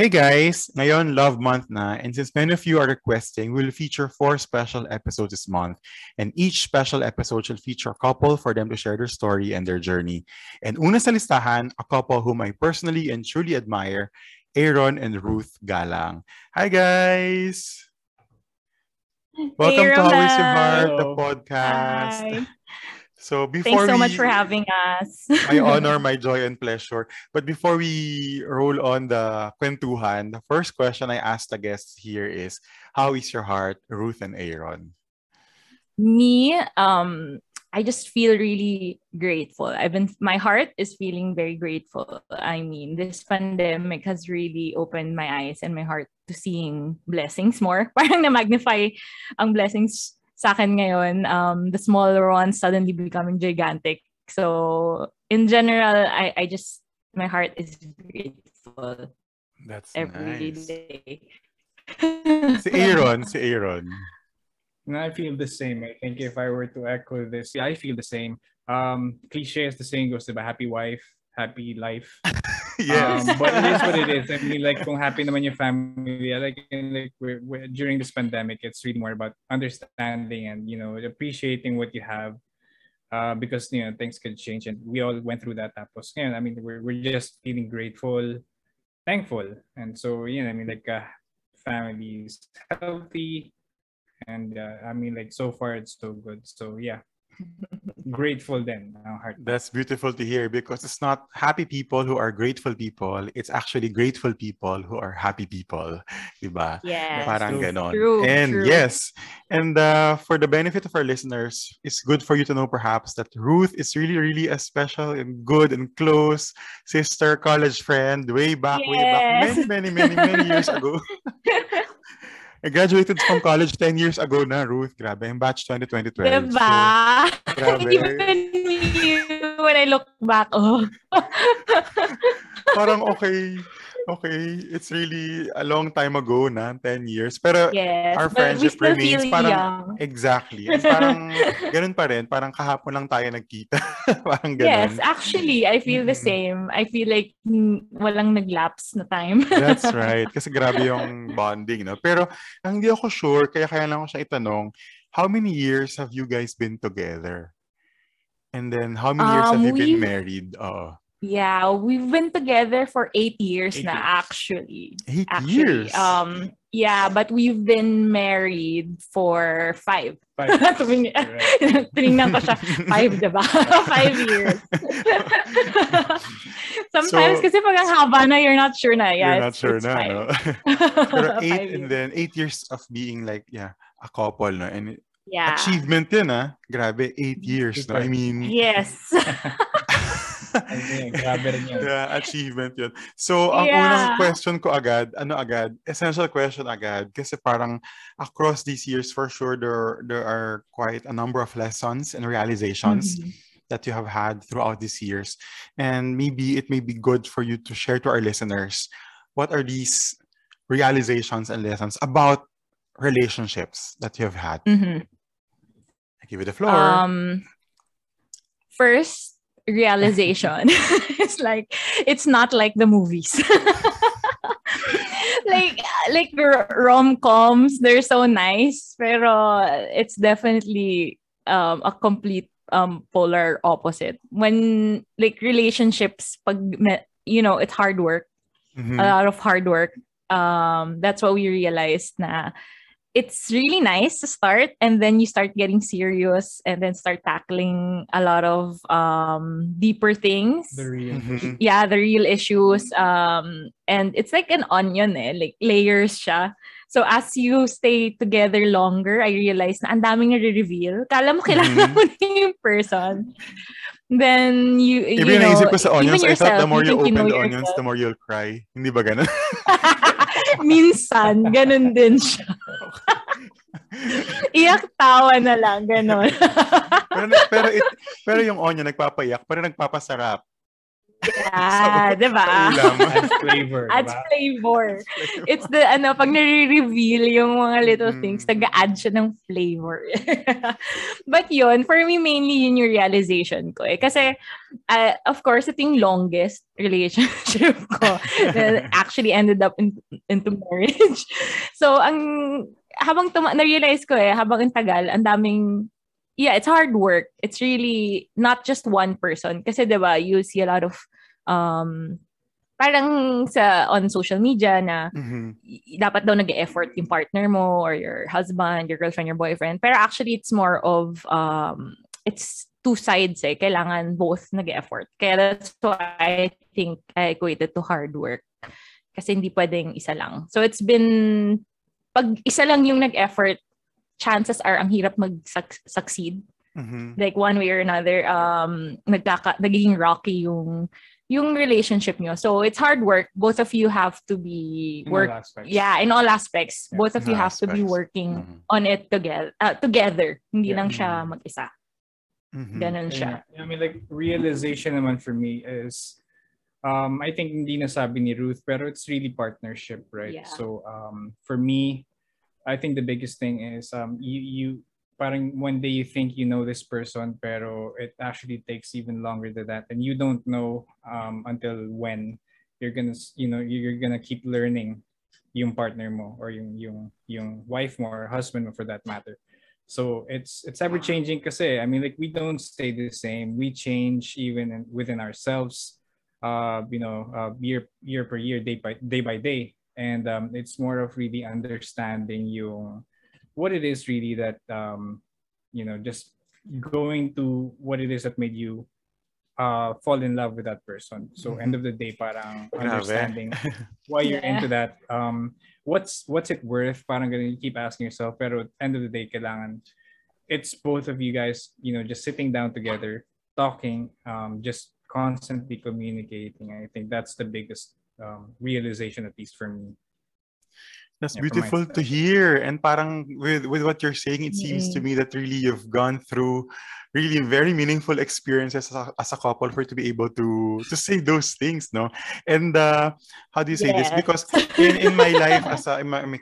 Hey guys! Ngayon, Love Month na, and since many of you are requesting, we'll feature four special episodes this month. And each special episode shall feature a couple for them to share their story and their journey. And una sa listahan, a couple whom I personally and truly admire, Aaron and Ruth Galang. Hi guys! Welcome Hey, to How Is Your Heart, the podcast. Hi. So before Thanks so we, much for having us. my honor, my joy, and pleasure. But before we roll on the kwentuhan, the first question I asked the guests here is, how is your heart, Ruth and Aaron? Me, um, I just feel really grateful. I've been my heart is feeling very grateful. I mean, this pandemic has really opened my eyes and my heart to seeing blessings more. Parang na-magnify ang blessings sa akin ngayon. Um, the smaller ones suddenly becoming gigantic. So, in general, I, I just, my heart is grateful That's every nice. day. Si Aaron, si Aaron. And I feel the same. I think if I were to echo this, yeah, I feel the same. Um, cliche as the saying goes, diba? Happy wife, happy life. yes. Um, but it is what it is. I mean, like, kung happy naman your family, like, like we're, we're, during this pandemic, it's really more about understanding and, you know, appreciating what you have. Uh, because, you know, things could change and we all went through that. Tapos, ngayon, I mean, we're, we're just feeling grateful, thankful. And so, you know, I mean, like, uh, family is healthy. And, uh, I mean, like, so far, it's so good. So, yeah, grateful then. That's beautiful to hear because it's not happy people who are grateful people. It's actually grateful people who are happy people. Diba? Yes. Parang true. ganon. True, and true. yes, and uh, for the benefit of our listeners, it's good for you to know perhaps that Ruth is really, really a special and good and close sister, college friend, way back, way back, many, many, many, many years ago. I graduated from college 10 years ago na, Ruth. Grabe, yung batch 2020 Diba? grabe. Even me, when I look back, oh. parang okay, okay, it's really a long time ago na, 10 years. Pero yes. our but we friendship still remains feel parang young. exactly. And parang ganun pa rin, parang kahapon lang tayo nagkita. parang ganun. Yes, actually, I feel the same. I feel like walang nag-lapse na time. That's right. Kasi grabe yung bonding, no? Pero ang hindi ako sure, kaya kaya lang ako siya itanong, how many years have you guys been together? And then, how many years have Um, you been we've- married? Oo. Yeah, we've been together for eight years Eight na years. actually. Eight Actually, years? um, yeah, but we've been married for five. Five. Tuming- Correct. Tinignan ko siya. Five, diba? Five years. Sometimes So- kasi pag ang haba na, you're not sure na. Yeah, You're not it's- sure it's na, five. no? Pero eight Five and years. then eight years of being like, yeah, a couple, no? And yeah. achievement yun, ah. Grabe, eight years, no? I mean, Yes. Ayun, grabe rin yun. yeah, achievement yun. So, ang Yeah. unang question ko agad, ano agad, essential question agad, kasi parang across these years, for sure, there, there are quite a number of lessons and realizations Mhm. that you have had throughout these years. And maybe it may be good for you to share to our listeners, what are these realizations and lessons about relationships that you have had? Mhm. I give you the floor. Um, first realization it's like it's not like the movies. like like the rom-coms, they're so nice, pero it's definitely um a complete um polar opposite. When like relationships, pag you know, it's hard work. Mhm. a lot of hard work. Um, that's what we realized na it's really nice to start and then you start getting serious and then start tackling a lot of um deeper things. The real. Mhm. yeah, the real issues. Um, and it's like an onion eh, like layers siya. So as you stay together longer, I realized na ang daming nare-reveal. Kala mo kilala Mhm. mo na yung person. Then you, you Iba yung know, naisip ko sa even onions, I thought the yourself, more you think open know the onions, yourself. the more you'll cry. Hindi ba ganun? Minsan, ganun din siya. Iyak tawa na lang, gano'n. pero, pero, it, pero yung Onya nagpapayak, pero nagpapasarap. Yeah, so, diba? Adds flavor. Adds diba? flavor. It's the, ano, pag nare-reveal yung mga little mm. things, nag-add siya ng flavor. But yun, for me, mainly yun yung realization ko. Eh. Kasi, uh, of course, ito yung longest relationship ko that actually ended up in, into marriage. So, ang, habang tuma- na-realize ko eh, habang ang tagal, ang daming yeah, it's hard work. It's really not just one person. Kasi, di ba, you see a lot of, um, parang sa, on social media na mm-hmm. dapat daw nag-effort yung partner mo or your husband, your girlfriend, your boyfriend. Pero actually, it's more of, um, it's two sides eh. Kailangan both nag-effort. Kaya that's why I think I equated to hard work. Kasi hindi pwedeng isa lang. So it's been, pag isa lang yung nag-effort, chances are ang hirap mag-succeed. Mm-hmm. Like one way or another, um, nagkaka, nagiging rocky yung yung relationship nyo. So it's hard work. Both of you have to be work. Yeah, in all aspects. Yeah, Both of you have aspects. to be working mm-hmm. on it together. Uh, together. Hindi yeah. lang siya mm-hmm. mag-isa. Mm-hmm. Ganun siya. I mean, like, realization naman for me is, um, I think hindi nasabi ni Ruth, pero it's really partnership, right? Yeah. So, um, for me, I think the biggest thing is um you you parang one day you think you know this person pero it actually takes even longer than that. And you don't know um until when you're gonna you know you're gonna keep learning yung partner mo or yung yung yung wife mo or husband mo for that matter. So it's it's ever changing kasi. I mean like we don't stay the same. We change even within ourselves uh you know uh, year year per year day by day by day and um, it's more of really understanding yung what it is really that um, you know just going to what it is that made you uh, fall in love with that person. So mm-hmm. end of the day, parang understanding why you're yeah. into that. Um, what's what's it worth? Parang gonna keep asking yourself. Pero end of the day, kailangan it's both of you guys. You know, just sitting down together, talking, um, just constantly communicating. I think that's the biggest um, realization, at least for me. That's yeah, beautiful to hear. And parang with, with what you're saying, it seems to me that really you've gone through really very meaningful experiences as a, as a couple for to be able to to say those things no? And uh, how do you say yes. this? Because in, in my life as a, in my, my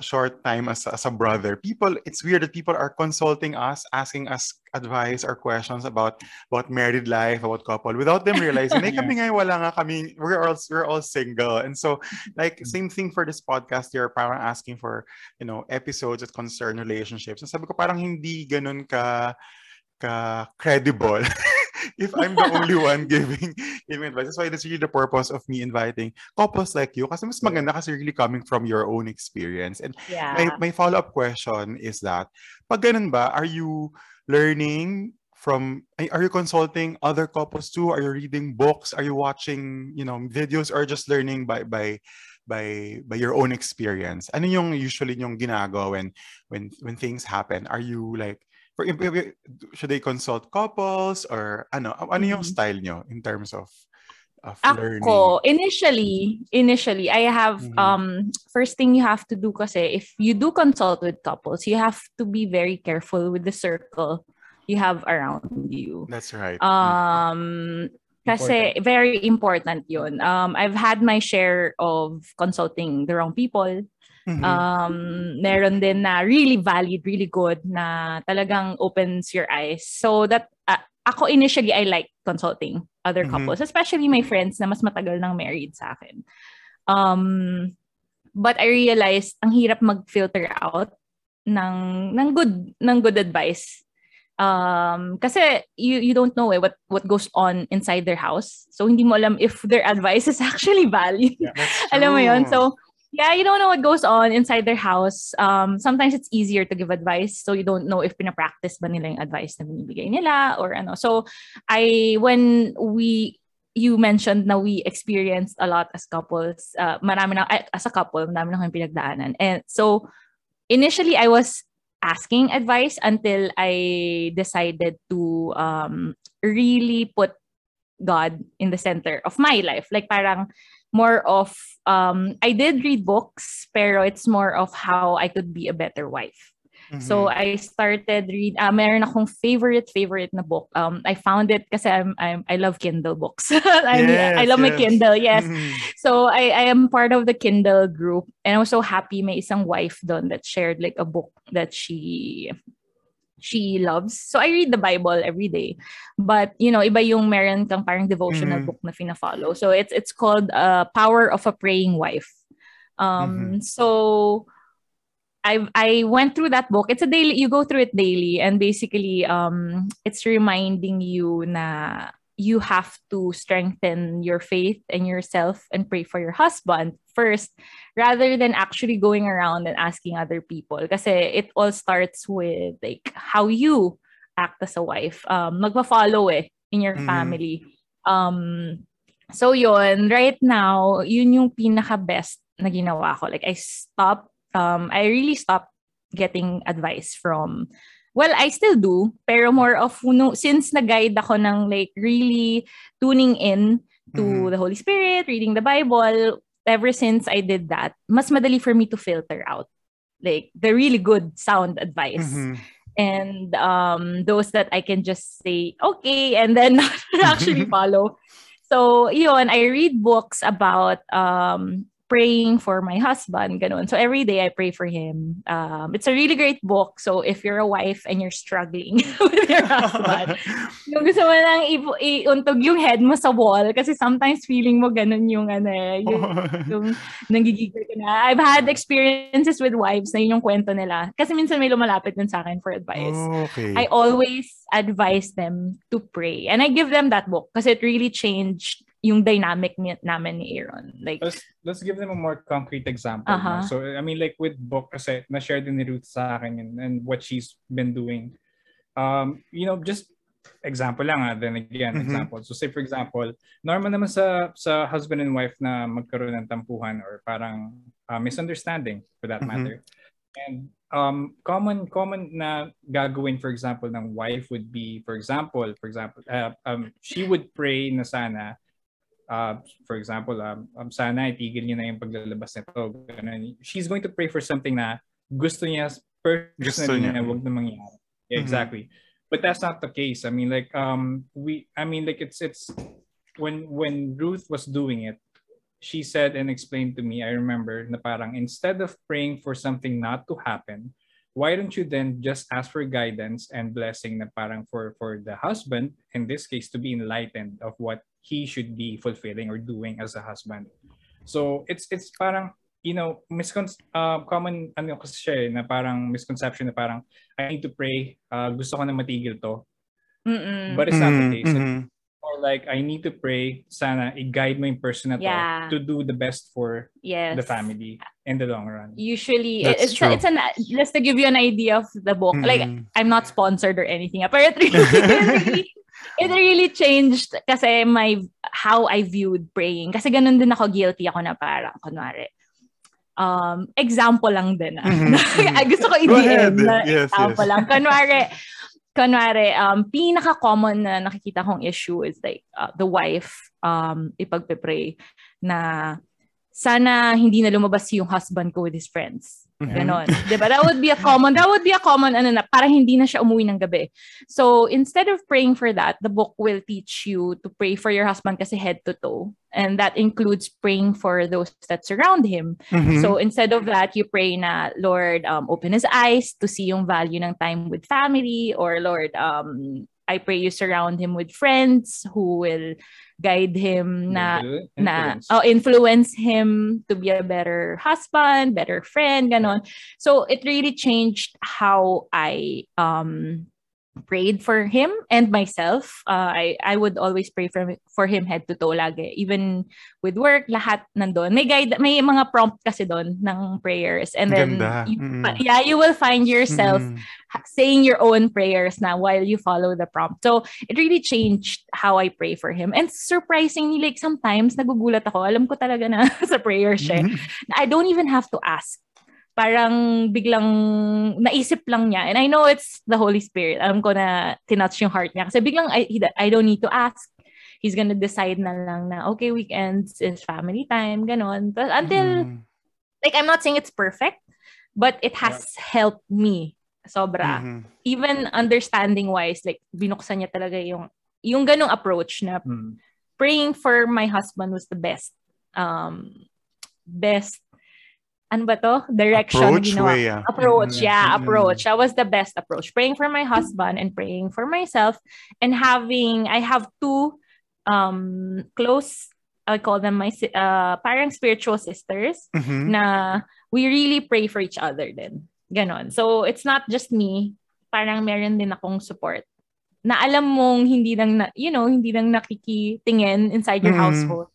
short time as a, as a brother people it's weird that people are consulting us asking us advice or questions about about married life about couple without them realizing hey kami nga wala nga kami we're all we're all single. And so like same thing for this podcast you're parang asking for you know episodes that concern relationships. And sabi ko parang hindi ganun ka ka credible if I'm the only one giving giving advice. That's why that's really the purpose of me inviting couples like you kasi mas maganda kasi really coming from your own experience. And yeah. my, my follow-up question is that, pag ganun ba, are you learning from are you consulting other couples too are you reading books are you watching you know videos or just learning by by by by your own experience ano yung usually yung ginagawa when when when things happen are you like should they consult couples or ano ano yung mm-hmm. style nyo in terms of of Ako, learning? initially, initially, I have, mm-hmm. um, first thing you have to do kasi, if you do consult with couples, you have to be very careful with the circle you have around you. That's right. Um, kasi important. very important yun. Um, I've had my share of consulting the wrong people. Mm-hmm. Um, meron din na really valid, really good na talagang opens your eyes. So that uh, ako initially I like consulting other mm-hmm. couples, especially my friends na mas matagal nang married sa akin. Um, but I realized ang hirap mag-filter out ng ng good ng good advice. Um, kasi you you don't know eh, what what goes on inside their house. So hindi mo alam if their advice is actually valid. Yeah, alam mo 'yon. So yeah, you don't know what goes on inside their house. Um, sometimes it's easier to give advice, so you don't know if pinapractice ba nila yung advice na binibigay nila or ano. So, I, when we, you mentioned na we experienced a lot as couples, uh, marami na, as a couple, marami na kami pinagdaanan. And so, initially, I was asking advice until I decided to um, really put God in the center of my life. Like parang, more of um I did read books pero it's more of how I could be a better wife. So I started read uh, meron akong favorite favorite na book. Um I found it kasi I'm, I'm I love Kindle books. I mean, Yes, I love my yes. Kindle. Yes. Mhm. So I I am part of the Kindle group and I was so happy may isang wife doon that shared like a book that she she loves. So I read the Bible every day. But you know, iba yung meron kang parang devotional Mhm. book na fina-follow. So it's it's called uh, Power of a Praying Wife. Um so I I went through that book. It's a daily you go through it daily and basically um it's reminding you na you have to strengthen your faith and yourself and pray for your husband first rather than actually going around and asking other people. Kasi it all starts with like how you act as a wife. Um magpa-follow eh in your Mhm. family. Um so yon right now yun yung pinaka best na ginawa ko. Like I stopped um I really stopped getting advice from well I still do pero more of no, since na-guide ako ng like really tuning in to Mhm. the Holy Spirit reading the Bible ever since I did that mas madali for me to filter out like the really good sound advice Mhm. and um those that I can just say okay and then actually follow. So yun, I read books about um praying for my husband, ganun. So every day I pray for him. Um, it's a really great book. So if you're a wife and you're struggling with your husband, yung gusto mo lang i- iuntog yung head mo sa wall kasi sometimes feeling mo ganun yung ano eh, yung, yung nanggigigil ka na. I've had experiences with wives na yun yung kwento nila. Kasi minsan may lumalapit din sa akin for advice. okay. I always advise them to pray. And I give them that book kasi it really changed yung dynamic ni, namin ni Aaron. Like, let's let's give them a more concrete example. no? Uh-huh. So I mean like with book kasi na-share din ni Ruth sa akin and, and what she's been doing. Um, you know, just example lang ah, then again, Mhm. example. So say for example, normal naman sa sa husband and wife na magkaroon ng tampuhan or parang uh, misunderstanding for that Mhm. matter. And um common common na gagawin for example ng wife would be for example, for example, uh, um she would pray na sana uh, for example, um, um, sana itigil niyo na yung paglalabas nito. Ganun. She's going to pray for something na gusto niya personally Gusto niya. na wag na mangyari. Yeah, Mhm. exactly. But that's not the case. I mean, like, um, we, I mean, like, it's, it's, when, when Ruth was doing it, she said and explained to me, I remember, na parang, instead of praying for something not to happen, why don't you then just ask for guidance and blessing na parang for, for the husband, in this case, to be enlightened of what he should be fulfilling or doing as a husband. So it's it's parang you know miscon uh, common ano kasi siya eh, na parang misconception na parang I need to pray uh, gusto ko na matigil to mm-mm. but it's not the case. It's mhm. more like I need to pray sana i-guide mo yung person na to Yeah. to do the best for yes. the family in the long run. Usually, That's it's, true. it's an, just to give you an idea of the book, like, Mhm. I'm not sponsored or anything. Pero it really, changed kasi my, how I viewed praying. Kasi ganun din ako guilty ako na parang, kunwari, um, example lang din. Ah. Mhm, mhm. Ay, gusto ko i-DM na Yes, example yes. lang. Kunwari, kunwari, um, pinaka-common na nakikita kong issue is like, uh, the wife, um, ipagpe-pray na sana hindi na lumabas yung husband ko with his friends. Mhm. Ganon. Diba? That would be a common, that would be a common, ano na, para hindi na siya umuwi ng gabi. So, instead of praying for that, the book will teach you to pray for your husband kasi head to toe. And that includes praying for those that surround him. Mhm. So, instead of that, you pray na, Lord, um, open his eyes to see yung value ng time with family or Lord, um, I pray you surround him with friends who will guide him na Influ- na influence. oh, influence him to be a better husband, better friend, ganon. So it really changed how I um prayed for him and myself. Uh, I I would always pray for for him head to toe lagi. Even with work, lahat nandun. May guide, may mga prompt kasi doon ng prayers. And then, you- Mm. yeah, you will find yourself Mhm. ha- saying your own prayers now while you follow the prompt. So it really changed how I pray for him. And surprisingly, like sometimes nagugulat ako. Alam ko talaga na sa prayer siya. Mhm. I don't even have to ask. Parang biglang naisip lang niya. And I know it's the Holy Spirit. Alam ko na tinouch yung heart niya. Kasi biglang I, I don't need to ask. He's gonna decide na lang na, okay, weekends is family time, ganon. But until Mhm. like I'm not saying it's perfect, but it has helped me Sobra. Mhm. Even understanding wise, like binuksan niya talaga yung yung ganong approach na Mm. praying for my husband was the best um best ano ba to? Direction Approach ginawa. way, ah. Approach, Mhm. yeah, Mhm. approach. That was the best approach. Praying for my husband and praying for myself and having I have two um close I call them my uh parang spiritual sisters Mhm. na we really pray for each other din. Ganon. So it's not just me, parang meron din akong support. Na alam mong hindi lang na, you know, hindi lang nakikitingin inside your Mhm. household.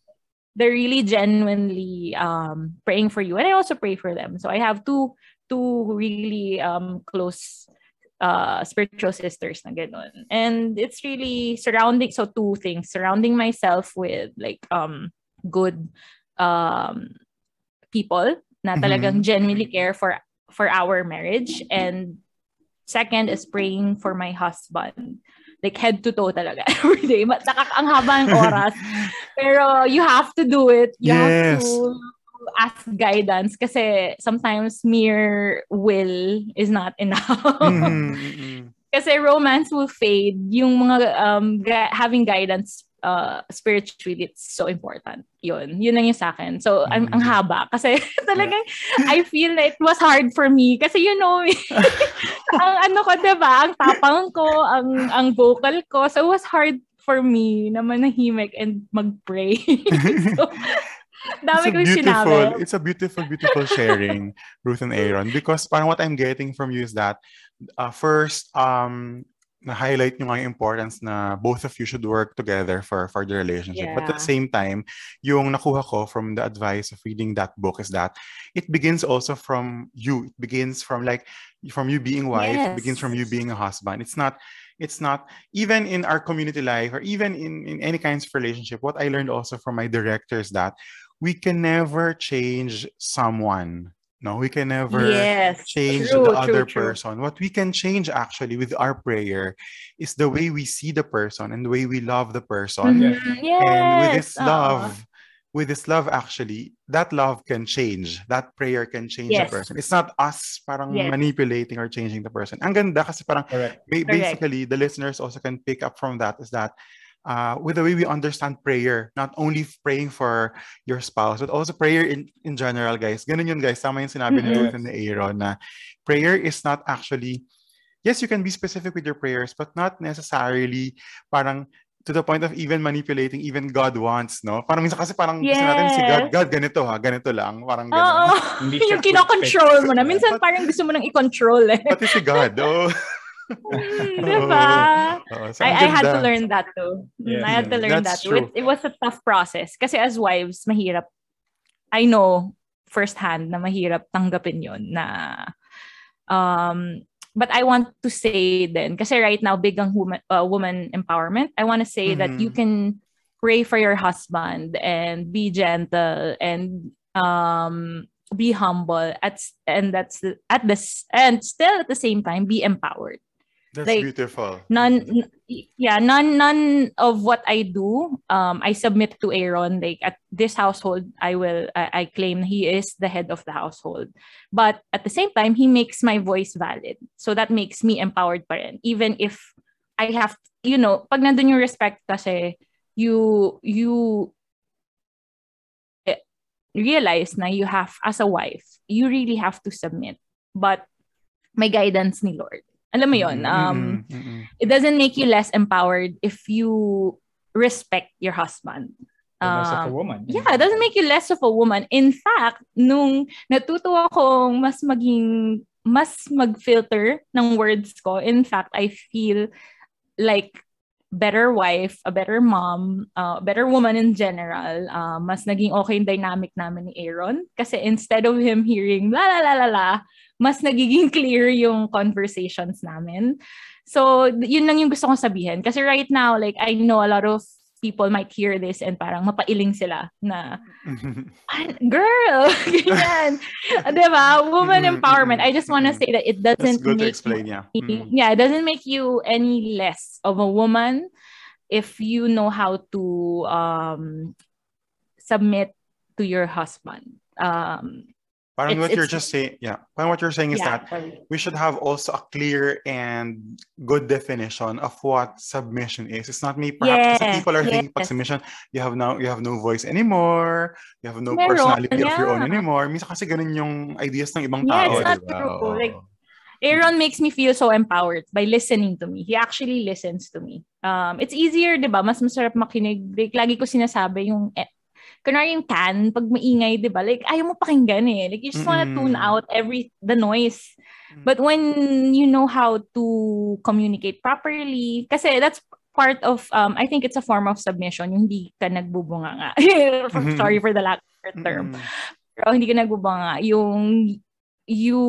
They're really genuinely um praying for you and I also pray for them. So I have two two really um close uh spiritual sisters na ganun. And it's really surrounding so two things, surrounding myself with like um good um people na talagang genuinely care for for our marriage and second is praying for my husband like head to toe talaga every day. Nakaka ang haba ng oras. Pero you have to do it. You have Yes. to ask guidance kasi sometimes mere will is not enough. Mhm, mhm. kasi romance will fade. Yung mga um gu- having guidance uh spiritually it's so important. Yun. Yun lang yung sa akin. So ang, ang Mhm. haba. Kasi talagang I feel that it was hard for me. Kasi you know me. Ang ano ko diba ang tapang ko ang ang vocal ko. So it was hard for me na manahimik and magpray. So dami it's a beautiful, sinabi. it's a beautiful, beautiful sharing, Ruth and Aaron. Because parang what I'm getting from you is that uh, first, um, na-highlight yung importance na both of you should work together for for the relationship. But at the same time, yung nakuha ko from the advice of reading that book is that it begins also from you. It begins from like from you being wife, it begins from you being a husband. It's not it's not even in our community life or even in, in any kinds of relationship. What I learned also from my director is that we can never change someone. No, we can never yes change true, the true, other true. person. What we can change actually with our prayer is the way we see the person and the way we love the person. Yeah. Mhm, yes And with this oo. love, with this love actually, that love can change. That prayer can change the person. It's not us parang Yes. manipulating or changing the person. Ang ganda kasi parang Correct. ba- Correct. basically the listeners also can pick up from that is that uh, with the way we understand prayer, not only praying for your spouse, but also prayer in, in general, guys. Ganun yun, guys. Tama yung sinabi ni Mhm. Ruth and ni Aaron na prayer is not actually, yes, you can be specific with your prayers, but not necessarily parang to the point of even manipulating even God wants, no? Parang minsan kasi parang gusto natin si God, Yes. God, ganito ha, ganito lang. Parang Oo. ganun. Hindi siya yung kinokontrol mo na. Minsan But- parang gusto mo nang i-control eh. Pati si God, oh. Diba? Oo, so I, I had to learn that too. Mm, Yes. I had to learn that's that too. It, it was a tough process. Kasi as wives, mahirap. I know firsthand na mahirap tanggapin yon na um but I want to say then kasi right now big ang woman uh, woman empowerment. I want to say that you can pray for your husband and be gentle and um be humble at and that's at this and still at the same time be empowered That's like, beautiful. none yeah none none of what i do um i submit to aaron. Like at this household i will I, I claim he is the head of the household. But at the same time he makes my voice valid. So that makes me empowered pa rin. Even if i have you know pag nandun yung respect kasi you you eh, realize na you have as a wife you really have to submit. But may guidance ni lord alam mo yon um mm, mm, mm. it doesn't make you less empowered if you respect your husband. Less of a Um, woman. yeah, it doesn't make you less of a woman. In fact, nung natuto akong mas maging, mas mag-filter ng words ko, in fact, I feel like better wife, a better mom, uh, better woman in general. Uh, mas naging okay yung dynamic namin ni Aaron. Kasi instead of him hearing la la la la la, mas nagiging clear yung conversations namin. So, yun lang yung gusto kong sabihin. Kasi right now, like, I know a lot of people might hear this and parang mapailing sila na, "Ah, girl, ganyan. diba? Woman Mhm, empowerment. I just want to mhm. say that it That's doesn't good to make explain, yeah. Mm. yeah, it doesn't make you any less of a woman if you know how to um, submit to your husband. Um, Parang It's- what you're just saying, yeah. Parang what you're saying is yeah, that sorry. we should have also a clear and good definition of what submission is. It's not me. Perhaps Yes, people are thinking pag yes. submission, you have now you have no voice anymore. You have no Meron, personality of your own yeah. anymore. Minsan kasi ganun yung ideas ng ibang Yeah, tao. it's not diba? true. Like, Aaron makes me feel so empowered by listening to me. He actually listens to me. Um, it's easier, di ba? Mas masarap makinig. Like, lagi ko sinasabi yung, eh, kunwari yung tan, pag maingay, di ba? Like, ayaw mo pakinggan eh. Like, you just wanna Mm-mm. tune out every, the noise. Mm. But when you know how to communicate properly, kasi that's part of, um, I think it's a form of submission, yung hindi ka nagbubunga nga. Sorry for the lack of term. Pero hindi ka nagbubanga. Yung you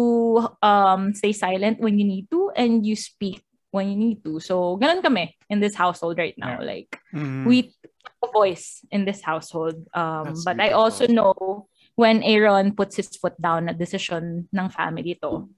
um stay silent when you need to and you speak when you need to. So, ganun kami in this household right now. Yeah. Like, Mm. we voice in this household. Um, That's but I beautiful. also know when Aaron puts his foot down na decision ng family to,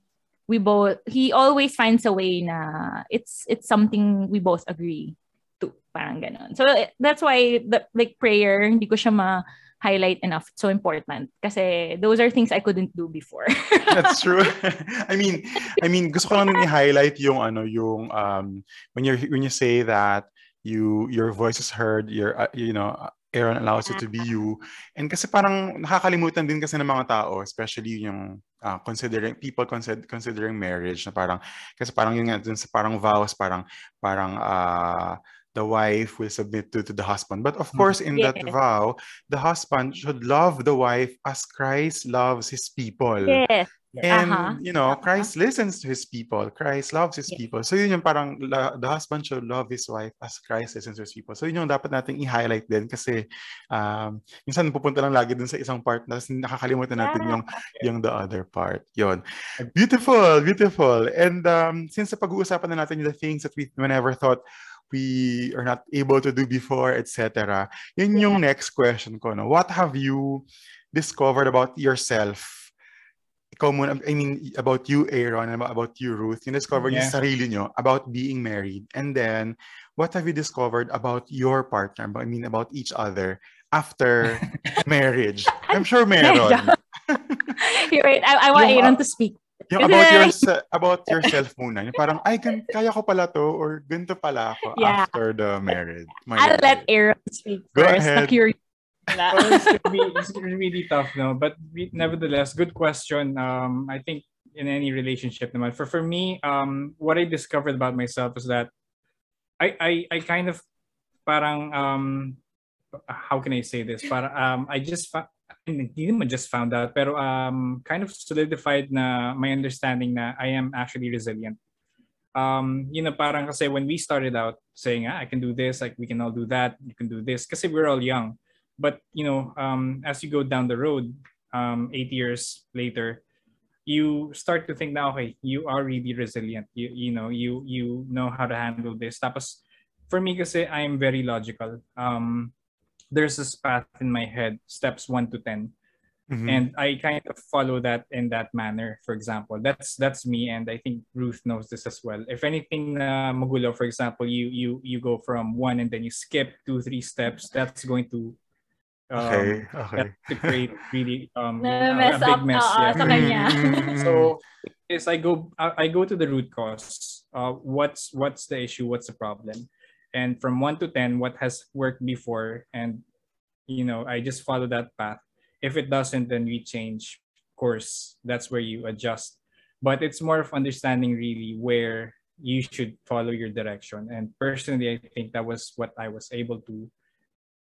we both, he always finds a way na it's it's something we both agree to. Parang ganun. So, that's why, the, like, prayer, hindi ko siya ma-highlight enough. It's so important. Kasi those are things I couldn't do before. That's true. I mean, I mean, gusto ko lang i-highlight yung ano, yung um when you when you say that you your voice is heard, your uh, you know, Aaron allows you to be you. And kasi parang nakakalimutan din kasi ng mga tao, especially yung uh, considering people consider, considering marriage na parang kasi parang yung dun sa parang vows parang parang uh, the wife will submit to, to the husband. But of course, in that Yes. vow, the husband should love the wife as Christ loves his people. yes. And, Uh-huh. you know, Uh-huh. Christ listens to his people. Christ loves his Yeah. people. So yun yung parang la- the husband should love his wife as Christ listens to his people. So yun yung dapat nating i-highlight din kasi um, minsan pupunta lang lagi dun sa isang part na nakakalimutan natin Yeah. yung yung the other part. Yun. Beautiful, beautiful. And um, since sa pag-uusapan na natin yung the things that we never thought we are not able to do before, etc. Yun yung next question ko. No? What have you discovered about yourself? Ikaw muna, I mean, about you, Aaron, about you, Ruth. Yung discover niyo Yeah. sa sarili nyo about being married. And then, what have you discovered about your partner? I mean, about each other after marriage? I'm sure meron. You're right. I, I want Yung, Aaron uh, to speak. Yung about your about yourself muna. Yung parang ay gan kaya ko pala to or ganito pala ako Yeah. after the marriage. I'll let Aaron speak Go first. ahead. It's, gonna be, really tough, no. But we- nevertheless, good question. Um, I think in any relationship, naman. For for me, um, what I discovered about myself is that I I, I kind of parang um, how can I say this? Para um, I just fa- hindi naman just found out, pero um, kind of solidified na my understanding na I am actually resilient. Um, you know, parang kasi when we started out saying, ah, I can do this, like we can all do that, you can do this, kasi we're all young but you know um, as you go down the road um, eight years later you start to think now okay you are really resilient you, you know you you know how to handle this tapos for me kasi i'm very logical um, there's this path in my head steps 1 to 10 Mhm. and I kind of follow that in that manner. For example, that's that's me, and I think Ruth knows this as well. If anything na magulo, for example, you you you go from one and then you skip two three steps, that's going to um, okay, okay. that to create really um Na a, mess a big up, mess. oo, yeah. sa kanya. Mm, So is I go I I go to the root cause. Uh, what's what's the issue? What's the problem? And from one to ten, what has worked before, and you know, I just follow that path. If it doesn't, then we change course. That's where you adjust. But it's more of understanding really where you should follow your direction. And personally, I think that was what I was able to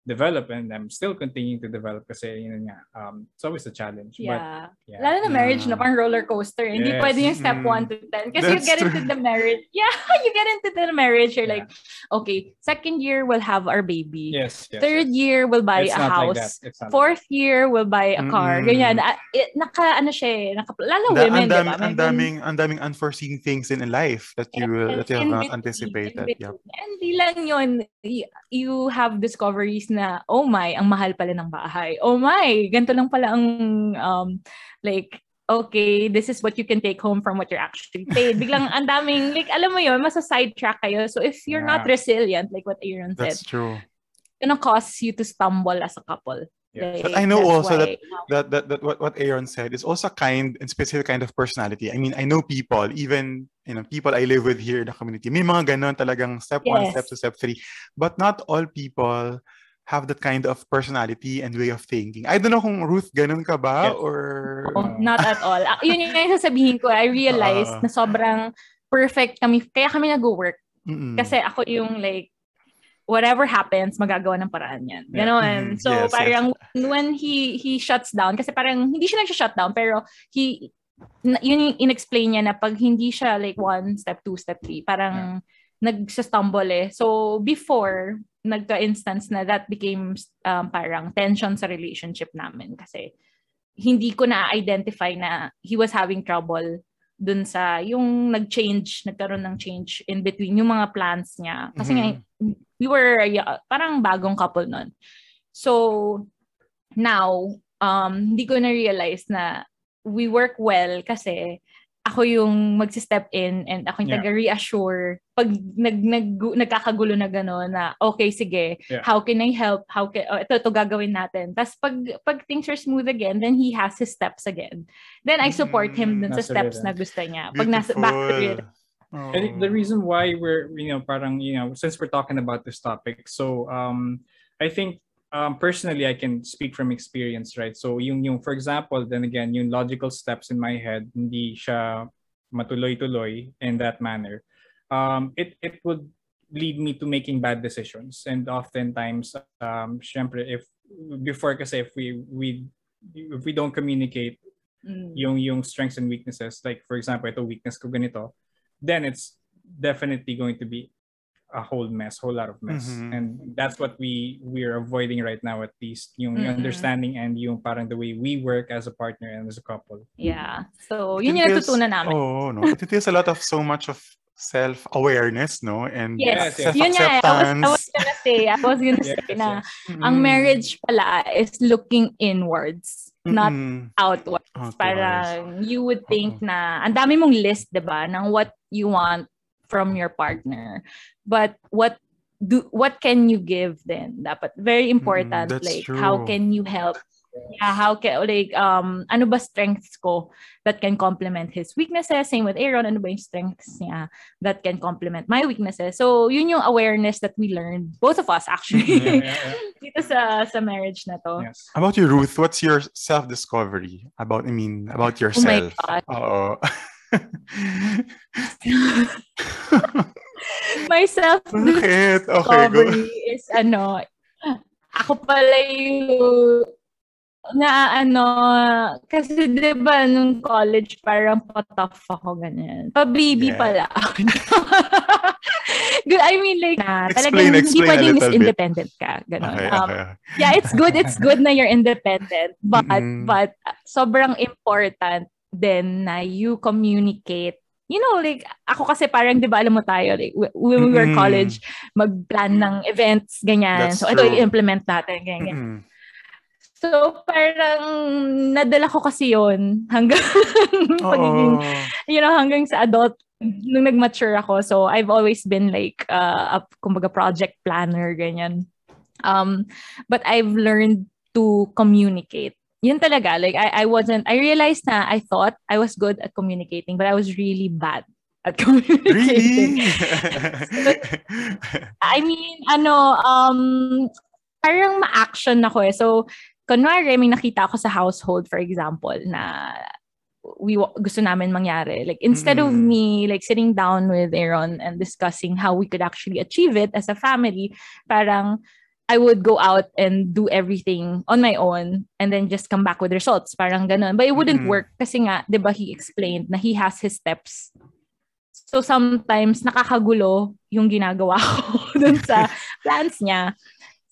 develop and I'm still continuing to develop kasi yun nga, um, it's always a challenge. But Yeah. yeah. Lalo na marriage Yeah. pang roller coaster. Hindi Yes. pwede yung step Mm. 1 to 10. Kasi you get into true. the marriage. Yeah, you get into the marriage. You're Yeah. like, okay, second year we'll have our baby. Yes, yes. Third yes. year we'll buy It's a like house. like Fourth year we'll buy a car. Mm-mm. Ganyan. Ah, It, naka, ano siya eh. Naka, lalo Da- women, ang, di dami, ba? ang daming ang daming unforeseen things in life that you will that you have not between, anticipated. between. And di lang yun, you have discoveries na, oh my, ang mahal pala ng bahay. Oh my, ganito lang pala ang, um, like, okay, this is what you can take home from what you're actually paid. Biglang ang daming, like, alam mo yun, masa sidetrack kayo. So if you're not Yeah. resilient, like what Aaron said, That's true. it's gonna cause you to stumble as a couple. Yeah. But I know also that why- that that, that what, what Aaron said is also kind and specific kind of personality. I mean, I know people, even you know, people I live with here in the community. May mga ganon talagang step one, Yes. step two, step three. But not all people have that kind of personality and way of thinking. I don't know kung Ruth ganon ka ba Yes. or Oh, not at all. Ah, yun yung sasabihin ko. I realized Ah. na sobrang perfect kami. Kaya kami nag-work. Mm-mm. Kasi ako yung like, whatever happens, magagawa ng paraan yan. Yeah. Ganon. Mhm. So, Yes, yes. parang when he he shuts down, kasi parang hindi siya nag-shut down, pero he, yun yung in-explain niya na pag hindi siya like one, step two, step three, parang nagsastumble eh. So, before, nagka-instance na that became um, parang tension sa relationship namin kasi hindi ko na-identify na he was having trouble dun sa yung nag-change, nagkaroon ng change in between yung mga plans niya. Kasi nga, we were yeah, parang bagong couple nun. So, now, um, hindi ko na-realize na we work well kasi ako yung magsi-step in and ako yung Yeah. taga-reassure pag nag, nag, nagkakagulo na gano'n na okay, sige, Yeah. how can I help? How can, oh, ito, ito gagawin natin. Tapos pag, pag things are smooth again, then he has his steps again. Then I support him dun sa Nasa steps rhythm. na gusto niya. Pag nasa back to rhythm. Oh. Think the reason why we're, you know, parang, you know, since we're talking about this topic, so um, I think um, personally, I can speak from experience, right? So yung, yung, for example, then again, yung logical steps in my head, hindi siya matuloy-tuloy in that manner. Um, it, it would lead me to making bad decisions. And oftentimes, um, syempre, if, before kasi if we, we, if we don't communicate Mm. yung yung strengths and weaknesses like for example ito weakness ko ganito then it's definitely going to be a whole mess whole lot of mess Mhm. and that's what we we're avoiding right now at least yung Mhm. understanding and yung parang the way we work as a partner and as a couple Yeah. So, It yun yung natutunan namin. Oh, no. It entails a lot of so much of self-awareness, no? And Yes. Yes, yes. Yun nga, eh. I was, I was gonna say, I was gonna Yes, say na yes. ang Mm. marriage pala is looking inwards, not Mm-mm. outwards. Outwards. Parang you would think na, ang dami mong list, di ba, ng what you want from your partner. But what do what can you give then? Dapat very important. that's like how can you help? Yeah, how can like um ano ba strengths ko that can complement his weaknesses? Same with Aaron, ano ba yung strengths niya that can complement my weaknesses? So yun yung awareness that we learned, both of us actually, Yeah, yeah, yeah. dito sa sa marriage na to. yes about you, Ruth? What's your self-discovery about, I mean, about yourself Oh my? God. Oo. My self Bakit? Okay, is ano, ako pala yung na ano, kasi di ba nung college parang pa-tough ako ganyan. Pa-baby Yeah. pala ako. good, I mean like, na, Explain, talagang hindi explain a pwedeng miss bit. independent ka. Ganon. Okay, Um, okay. yeah, it's good, it's good na you're independent. But, Mm-mm. but uh, sobrang important din na you communicate you know, like, ako kasi parang, di ba, alam mo tayo, like, when we were Mm-mm. college, mag-plan ng events, ganyan. That's so, ito, i-implement natin, ganyan. ganyan. Mm-mm. So, parang, nadala ko kasi yon hanggang, pagiging, you know, hanggang sa adult, nung nag-mature ako. So, I've always been like, uh, a, kumbaga, project planner, ganyan. Um, but I've learned to communicate. Yun talaga. Like, I, I wasn't, I realized na I thought I was good at communicating, but I was really bad at communicating. Really? I mean, ano, um, parang ma-action ako eh. So, kunwari, may nakita ako sa household, for example, na we gusto namin mangyari. Like, instead of Mm. me, like, sitting down with Aaron and discussing how we could actually achieve it as a family, parang, I would go out and do everything on my own and then just come back with results. Parang ganun. But it wouldn't Mm-mm. work kasi nga, di ba, he explained na he has his steps. So sometimes nakakagulo yung ginagawa ko dun sa plans niya.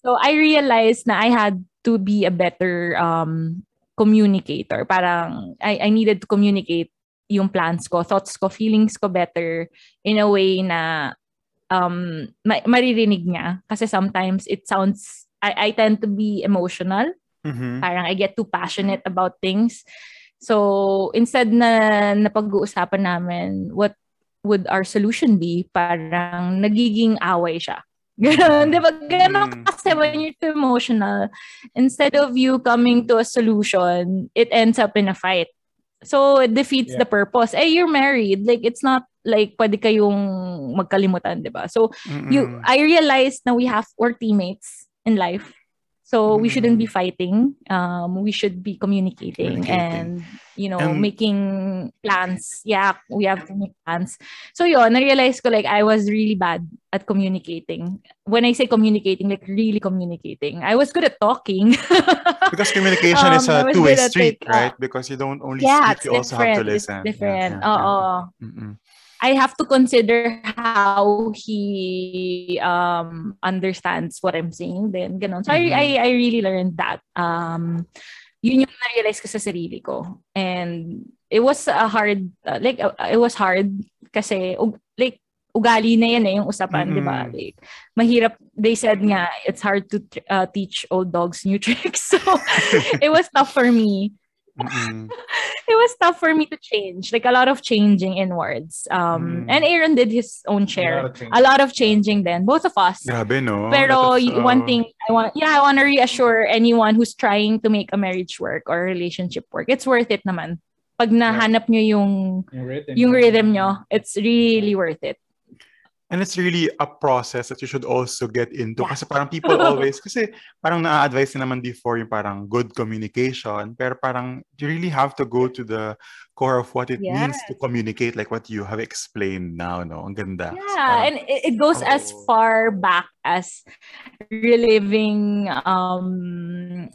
So I realized na I had to be a better um, communicator. Parang I, I needed to communicate yung plans ko, thoughts ko, feelings ko better in a way na um, ma- maririnig niya. Kasi sometimes it sounds, I, I tend to be emotional. Mhm. Parang I get too passionate about things. So, instead na napag-uusapan namin what would our solution be, parang nagiging away siya. Ganon, di ba? Ganon Mm. kasi when you're too emotional, instead of you coming to a solution, it ends up in a fight. So, it defeats Yeah. the purpose. Eh, you're married. Like, it's not like pwede kayong magkalimutan, di ba? So, you Mm-mm. I realized now we have our teammates in life. So we shouldn't be fighting. Um, we should be communicating, Communicating. and you know And- making plans. Yeah, we have to make plans. So yun, na-realize ko like I was really bad at communicating. When I say communicating, like really communicating. I was good at talking. Because communication is Um, I a two-way street, uh, right? Because you don't only yeah, speak, it's you also have to different. It's listen. Yeah, different. yeah, yeah. Oo. Mm-mm. I have to consider how he um understands what I'm saying then ganun. So Mhm. I, I I really learned that. Um yun yung na-realize ko sa sarili ko. And it was a hard uh, like uh, it was hard kasi ug- like ugali na yan eh yung usapan, di ba? Like mahirap they said nga it's hard to uh, teach old dogs new tricks. So it was tough for me Mm-mm. It was tough for me to change like a lot of changing inwards. Um Mm. and aaron did his own A lot share of a lot of changing then both of us. Grabe, no? pero is, y- one thing i want yeah i want to reassure anyone who's trying to make a marriage work or a relationship work. It's worth it naman. Pag nahanap nyo yung Yung rhythm. yung rhythm nyo it's really worth it And it's really a process that you should also get into. Yeah. Kasi parang people always, kasi parang na-advise naman before yung parang good communication. Pero parang you really have to go to the core of what it means to communicate like what you have explained now, no? Ang ganda. Yeah, parang- and it, it goes as Oh. far back as reliving um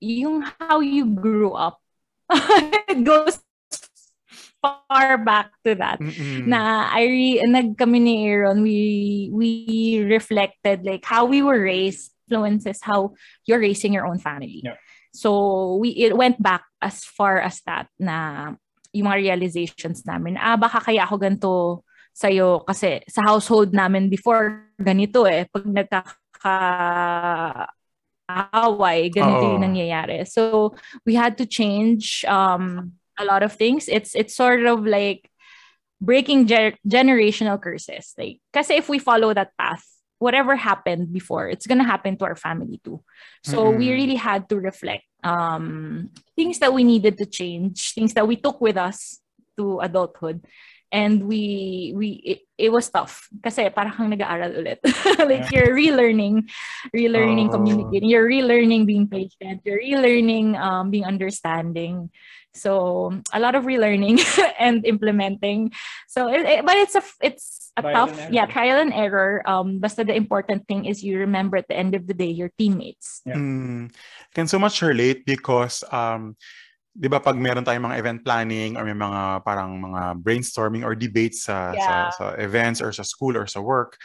yung how you grew up. it goes far back to that. Mm-mm. Na I re, nag kami ni Aaron, we we reflected like how we were raised influences how you're raising your own family. Yeah. So we it went back as far as that na yung mga realizations namin. Ah, baka kaya ako ganito sa'yo kasi sa household namin before ganito eh. Pag nagkaka away, ganito yung Oo. nangyayari. So we had to change um a lot of things. It's it's sort of like breaking ger- generational curses. Like kasi if we follow that path, whatever happened before, it's gonna happen to our family too. So we Mm-mm. really had to reflect um things that we needed to change, things that we took with us to adulthood. And we we it, it was tough kasi parang kang nag-aaral ulit. like you're relearning, relearning Oo. communicating, you're relearning being patient, you're relearning um being understanding. So a lot of relearning and implementing. So it, it- but it's a it's a Trial tough yeah trial and error. Um, basta the important thing is you remember at the end of the day your teammates. Yeah. Mm. Can so much relate because um 'di ba pag meron tayong mga event planning or may mga parang mga brainstorming or debates sa Yeah. sa, sa events or sa school or sa work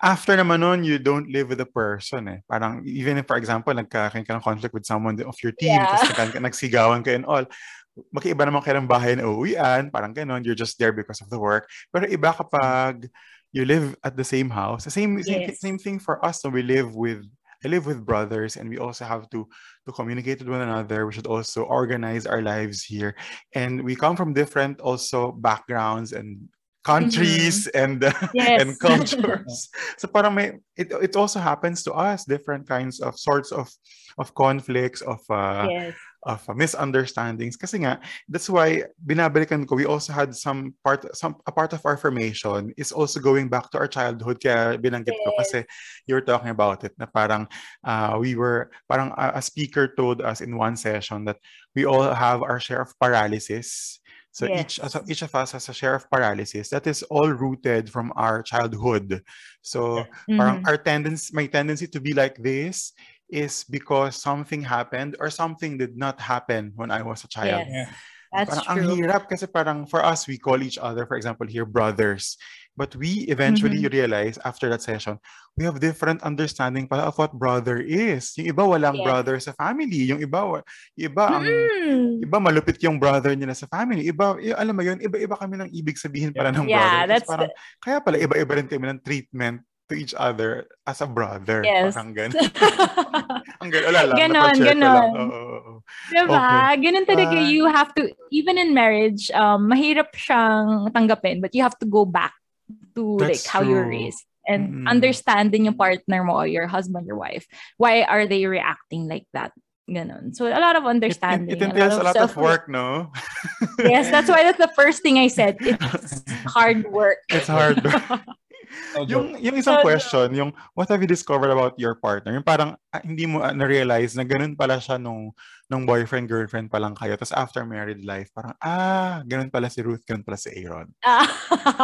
after naman nun, you don't live with the person eh. Parang even if for example nagkakaroon ka ng conflict with someone of your team Yeah. tapos nagsigawan kayo and all magkaiba naman kayo ng bahay na uuwian, parang ganon, you're just there because of the work. Pero iba kapag you live at the same house. The same same, Yes. same thing for us when we live with I live with brothers and we also have to to communicate with one another. We should also organize our lives here. And we come from different also backgrounds and countries and uh, Yes. and cultures. so parang may it, it also happens to us different kinds of sorts of of conflicts of uh, yes. Of uh, misunderstandings. Kasi nga that's why binabalikan ko we also had some part some a part of our formation is also going back to our childhood. Kaya binanggit ko kasi you were talking about it na parang uh, we were parang a, a speaker told us in one session that we all have our share of paralysis. So each so each of us has a share of paralysis that is all rooted from our childhood. So parang Mhm. our tendency my tendency to be like this is because something happened or something did not happen when I was a child. Yes. Yeah. That's parang ang true. hirap kasi parang for us we call each other for example here brothers. But we eventually Mm-hmm. realize after that session we have different understanding pala of what brother is. Yung iba walang Yes. brother sa family, yung iba yung iba ang Mm. iba malupit yung brother nila sa family. Iba alam mo yun, iba-iba kami ng ibig sabihin pala ng Yeah, brother. That's parang kaya pala iba-iba rin kami ng treatment to each other as a brother. Yes. Parang ganun. Ang ganon. Wala lang. Ganon, ko lang. ganon. Oo, oo, oo. Diba? Ganun talaga. Ah. you have to, even in marriage, um, mahirap siyang tanggapin, but you have to go back to like how you were true. raised. and Mm. understanding yung partner mo or your husband, your wife. Why are they reacting like that? Ganon. So a lot of It, it, understanding. it entails a lot of self- work, no? Yes, that's why that's the first thing I said. It's hard work. It's hard. No joke. yung, yung isang So, question, yung what have you discovered about your partner? Yung parang ah, hindi mo ah, na-realize na ganun pala siya nung, nung boyfriend, girlfriend pa lang kayo. Tapos after married life, parang, ah, ganun pala si Ruth, ganun pala si Aaron. Ah,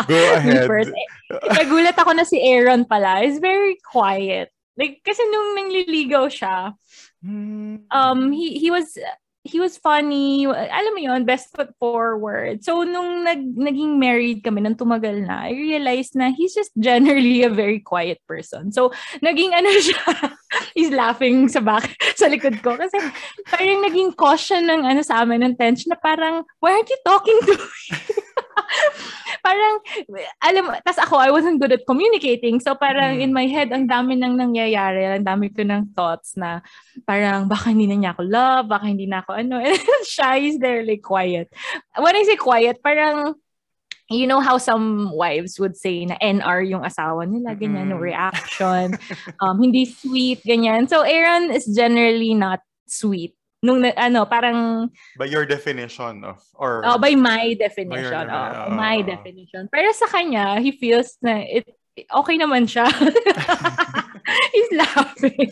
Go ahead. first. Nagulat ako na si Aaron pala. He's very quiet. Like, kasi nung nangliligaw siya, Hmm. um, he, he was, he was funny. Alam mo yon best foot forward. So, nung nag, naging married kami, nang tumagal na, I realized na he's just generally a very quiet person. So, naging ano siya, he's laughing sa back, sa likod ko. Kasi parang naging caution ng ano sa amin, ng tension na parang, why aren't you talking to me? parang, alam, tas ako, I wasn't good at communicating. So parang Mm. in my head, ang dami nang nangyayari, ang dami ko ng thoughts na parang baka hindi na niya ako love, baka hindi na ako ano. And siya is there like quiet. When I say quiet, parang you know how some wives would say na NR yung asawa nila, ganyan, no Mm. reaction, um, hindi sweet, ganyan. So Aaron is generally not sweet. Nung, ano, parang By your definition of, or, Oh, by my definition. defini- Oh, oo, my oo. definition. Pero sa kanya, he feels na it okay naman siya. He's laughing.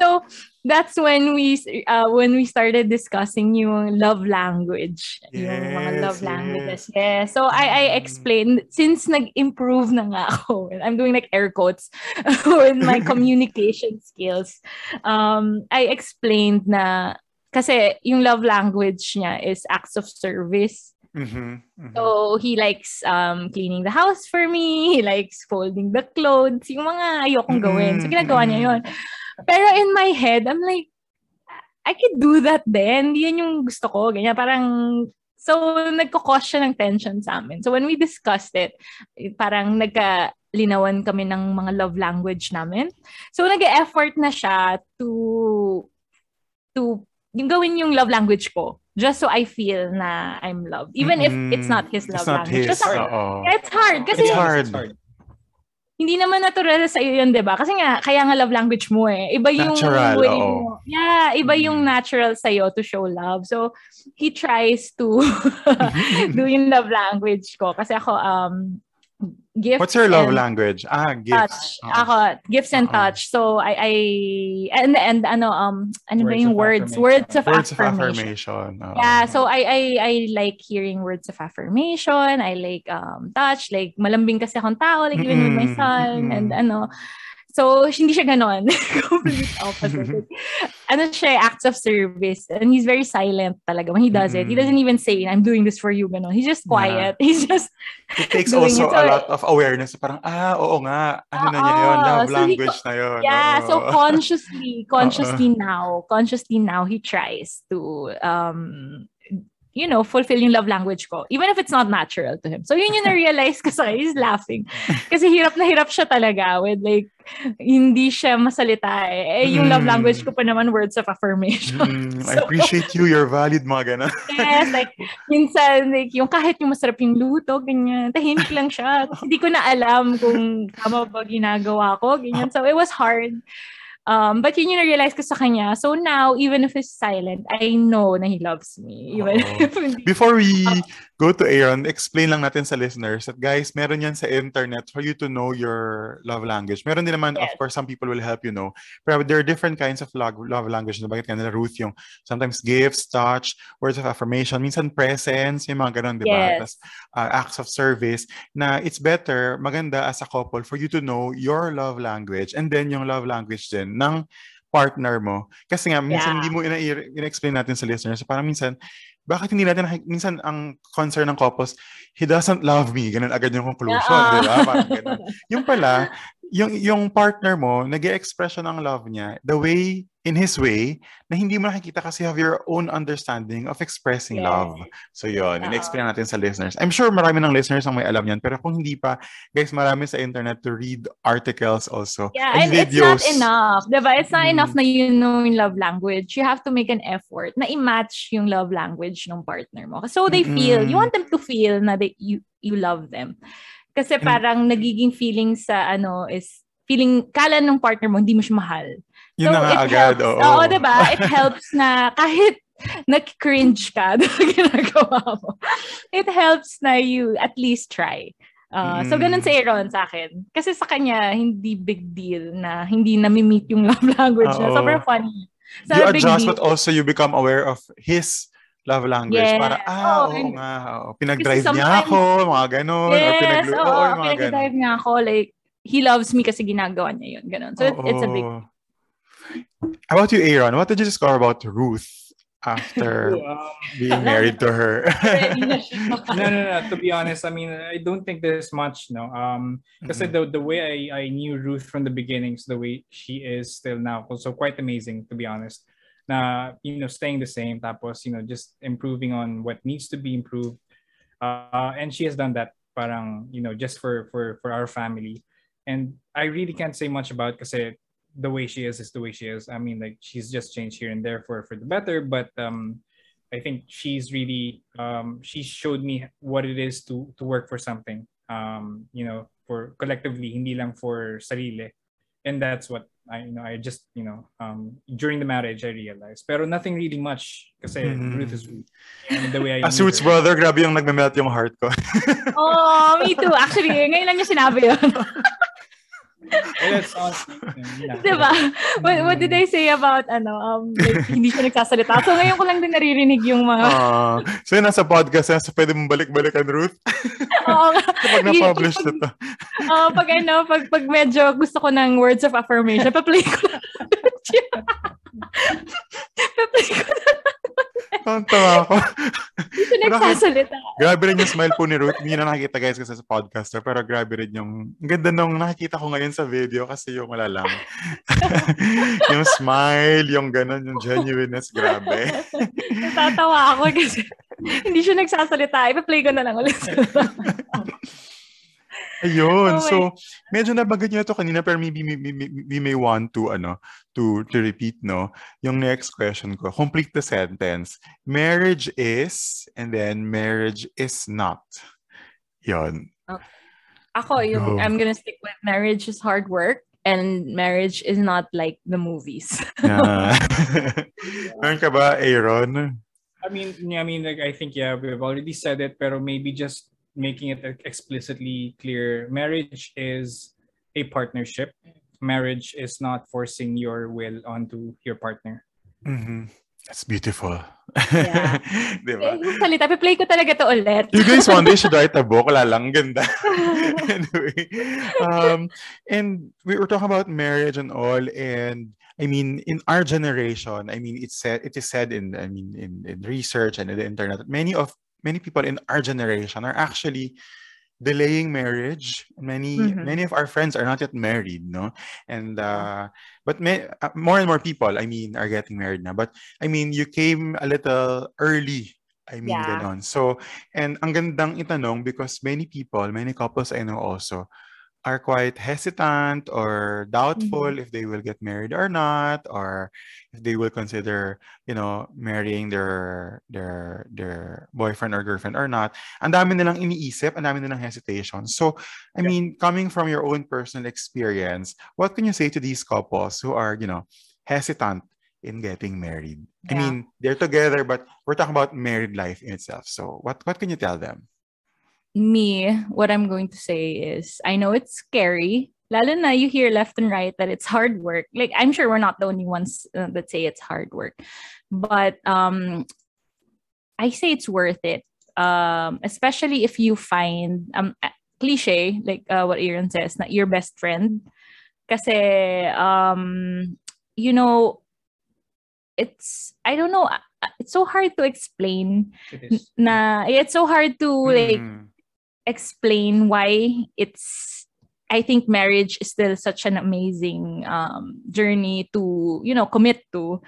So, that's when we uh, when we started discussing yung love language. yung mga Yes, love yes. languages. Yeah. So, I I Mm. explained since nag-improve na nga ako. I'm doing like air quotes with my communication skills. Um, I explained na kasi yung love language niya is acts of service. Mhm, mhm. So, he likes um, cleaning the house for me. He likes folding the clothes. Yung mga ayokong gawin. So, Mm, ginagawa niya mm. Pero in my head, I'm like, I could do that then. Yan yung gusto ko. Ganyan, parang, so, nagkakos siya ng tension sa amin. So, when we discussed it, parang nagka, linawan kami ng mga love language namin. So, nag-effort na siya to, to, yung gawin yung love language ko. Just so I feel na I'm loved. Even if it's not his It's love not language. his, Kasi oo. it's hard. Kasi It's hard. Hindi naman natural sa iyo yun, 'di ba? Kasi nga kaya nga love language mo eh. Iba yung Natural, way oo. mo. Yeah, iba yung Mm. natural sa iyo to show love. So he tries to do yung love language ko kasi ako um gift What's your love and language? Ah, touch. gifts. Oo. Ako, gifts and Oo. touch. So I I and and ano um ano ba Words yung of words affirmation. words of Words of affirmation. affirmation. oo. Yeah, so I I I like hearing words of affirmation. I like um touch, like malambing kasi akong tao, like even with my son and mm-mm. ano. So hindi siya ganon. Complete opposite. ano siya, acts of service. And he's very silent talaga when he does it. He doesn't even say, I'm doing this for you, ganon. He's just quiet. He's just, It takes also it. a So, lot of awareness. Parang, ah, oo nga. Ano na niya yun? Love So, he na yun. yeah, so Oo. consciously, consciously now, consciously now, he tries to, um, you know, fulfill yung love language ko. Even if it's not natural to him. So yun yung na-realize ko sa. He's laughing. Kasi hirap na hirap siya talaga with like, hindi siya masalita eh. Eh, yung love Mm. language ko pa naman words of affirmation. Mm, I So- appreciate you. You're valid, mga ganun. Yes, like, minsan, like, yung kahit yung masarap yung luto, ganyan, tahimik lang siya. Hindi ko na alam kung tama ba ginagawa ko, ganyan. So, it was hard. Um, but yun yung na-realize ko sa kanya. So now, even if he's silent, I know na he loves me. Even Oo. if. Before we go to Aaron, explain lang natin sa listeners that guys, meron yan sa internet for you to know your love language. Meron din naman, of Yes. course, some people will help you know. Pero there are different kinds of love, love language. Nabanggit ka nila, Ruth, yung sometimes gifts, touch, words of affirmation, minsan presence, yung mga ganun, di ba? Yes. Tas, uh, acts of service, na it's better, maganda as a couple for you to know your love language and then yung love language din ng partner mo. Kasi nga, minsan Yeah. hindi mo ina- ina-explain natin sa listeners. Parang minsan, bakit hindi natin, minsan ang concern ng couples, he doesn't love me. Ganun agad yung conclusion, Yeah. di ba? Parang ganun. Yung pala, yung, yung partner mo, nag express siya ng love niya the way, in his way, na hindi mo nakikita kasi you have your own understanding of expressing Yes. love. So yun, Oo. in-explain natin sa listeners. I'm sure marami ng listeners ang may alam yan, pero kung hindi pa, guys, marami sa internet to read articles also. Yeah, and it's not enough. Diba? It's not Mm. enough na you know yung love language. You have to make an effort na i-match yung love language ng partner mo. So they feel, you want them to feel na they, you, you love them. Kasi parang nagiging feeling sa ano is feeling kala ng partner mo hindi mo siya mahal. Yun na nga it agad. helps. Oo, Oo, diba? It helps na kahit nag-cringe ka doon ginagawa mo. It helps na you at least try. Uh, So, ganun Mm. si Aaron sa akin. Kasi sa kanya, hindi big deal na hindi nami-meet yung love language niya. Oo. Sobrang funny. So, you adjust deal. but also you become aware of his love language. Yes. Para, ah, Oo, oo and- nga. oo. Pinag-drive niya ako, mga ganon. or Yes, pinag- oo, yung mga pinag-drive ganon. niya ako. Like, he loves me kasi ginagawa niya yun. Ganun. So, it- it's a big. How about you, Aaron? What did you discover about Ruth after Um, being married to her? Ready na siya. no, no, no. To be honest, I mean, I don't think there's much, no. Um, because Mm-hmm. the the way I, I knew Ruth from the beginnings, the way she is still now, also quite amazing to be honest. Na you know, staying the same, tapos you know, just improving on what needs to be improved. Uh, and she has done that, parang you know, just for for for our family. And I really can't say much about kasi the way she is is the way she is. I mean, like she's just changed here and there for for the better, but um, I think she's really um, she showed me what it is to to work for something. Um, you know, for collectively, hindi lang for sarili, and that's what I you know. I just you know um, during the marriage I realized, pero nothing really much kasi Mhm. Ruth is Ruth. And the way I As knew Ruth's her. brother, grabe yung nagme-melt yung heart ko. Oh, me too. Actually, ngayon lang niya sinabi yun. Eh, honestly, yeah. diba? What, what did I say about, ano, um, like, hindi siya nagsasalita. So, ngayon ko lang din naririnig yung mga, Ah, so yun, nasa podcast, nasa pwede mong balik-balikan, Ruth. oo nga. Kapag na-publish na to. Oo, pag ano, pag, pag medyo gusto ko ng words of affirmation, pa-play ko na. pa-play ko na. Tawa ako. Hindi siya nagsasalita. Grabe rin yung smile po ni Ruth. Hindi na nakikita guys kasi sa podcast. eh, Pero grabe rin yung... Ang ganda nung nakikita ko ngayon sa video kasi yung wala lang. yung smile, yung ganun, yung genuineness. Grabe. Natatawa ako kasi hindi siya nagsasalita. Ipa-play ko na lang ulit. Ayun. Oh so, medyo nabanggit niyo ito kanina pero maybe we, we, we may want to, ano, to, to repeat, no? Yung next question ko. Complete the sentence. Marriage is, and then marriage is not. Yun. Ako, yung, Go. I'm gonna stick with marriage is hard work and marriage is not like the movies. Yeah. Meron ka ba, Aaron? I mean, I mean, like I think yeah, we've already said it, pero maybe just making it explicitly clear. Marriage is a partnership. Marriage is not forcing your will onto your partner. Mhm. That's beautiful. Yeah. diba? Yung salita, play ko talaga to ulit. You guys one day should write a book. Wala lang. Ganda. anyway. Um, and we were talking about marriage and all. And I mean, in our generation, I mean, it's said, it is said in, I mean, in, in research and in the internet, many of, many people in our generation are actually delaying marriage. Many, Mhm. many of our friends are not yet married, no? And, uh, but may, uh, more and more people, I mean, are getting married now. But I mean, you came a little early. I mean, Yeah. ganon. So, and ang gandang itanong because many people, many couples I know also, are quite hesitant or doubtful mm-hmm. if they will get married or not, or if they will consider, you know, marrying their their their boyfriend or girlfriend or not. Ang dami nilang iniisip, ang dami nilang hesitation. So, I Yeah. mean, coming from your own personal experience, what can you say to these couples who are, you know, hesitant in getting married? I mean, they're together, but we're talking about married life in itself. So, what what can you tell them? Me, what I'm going to say is, I know it's scary. Lalo na you hear left and right that it's hard work. Like, I'm sure we're not the only ones uh, that say it's hard work. But um, I say it's worth it. Um, especially if you find, um, cliche, like uh, what Aaron says, not your best friend. Kasi, um, you know, it's, I don't know, uh, it's so hard to explain It na it's so hard to like Mm. Explain why it's I think marriage is still such an amazing um, journey to you know commit to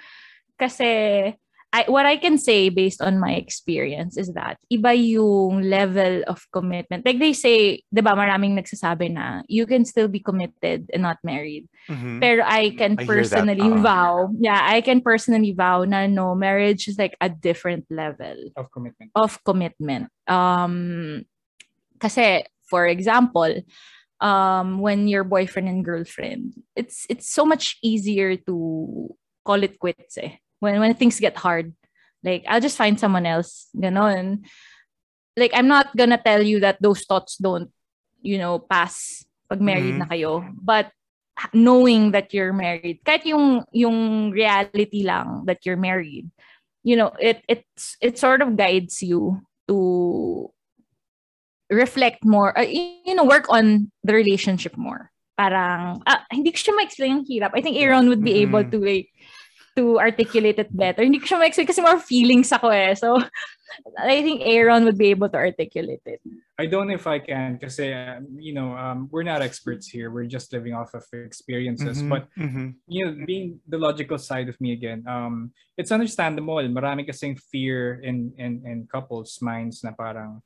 kasi I, what I can say based on my experience is that iba yung level of commitment. Like they say, 'di ba, maraming nagsasabi na you can still be committed and not married. Mhm. Pero I can I personally uh-uh. vow, yeah, I can personally vow na no, marriage is like a different level Of commitment. of commitment. Um, kasi for example, um, when you're boyfriend and girlfriend, it's it's so much easier to call it quits eh. When when things get hard, like I'll just find someone else, ganon. Like I'm not gonna tell you that those thoughts don't, you know, pass pag married Mhm. na kayo. But knowing that you're married, kahit yung yung reality lang that you're married, you know, it it's it sort of guides you to reflect more, uh, you know, work on the relationship more. Parang, ah, hindi ko siya ma-explain ang hirap. I think Aaron would be able Mhm. to like, to articulate it better. Hindi ko siya ma-explain kasi more feelings ako eh. So, I think Aaron would be able to articulate it. I don't know if I can kasi uh, you know um, we're not experts here. We're just living off of experiences. Mhm, But mhm. you know, being the logical side of me again, um, it's understandable. Marami kasing fear in in in couples' minds na parang,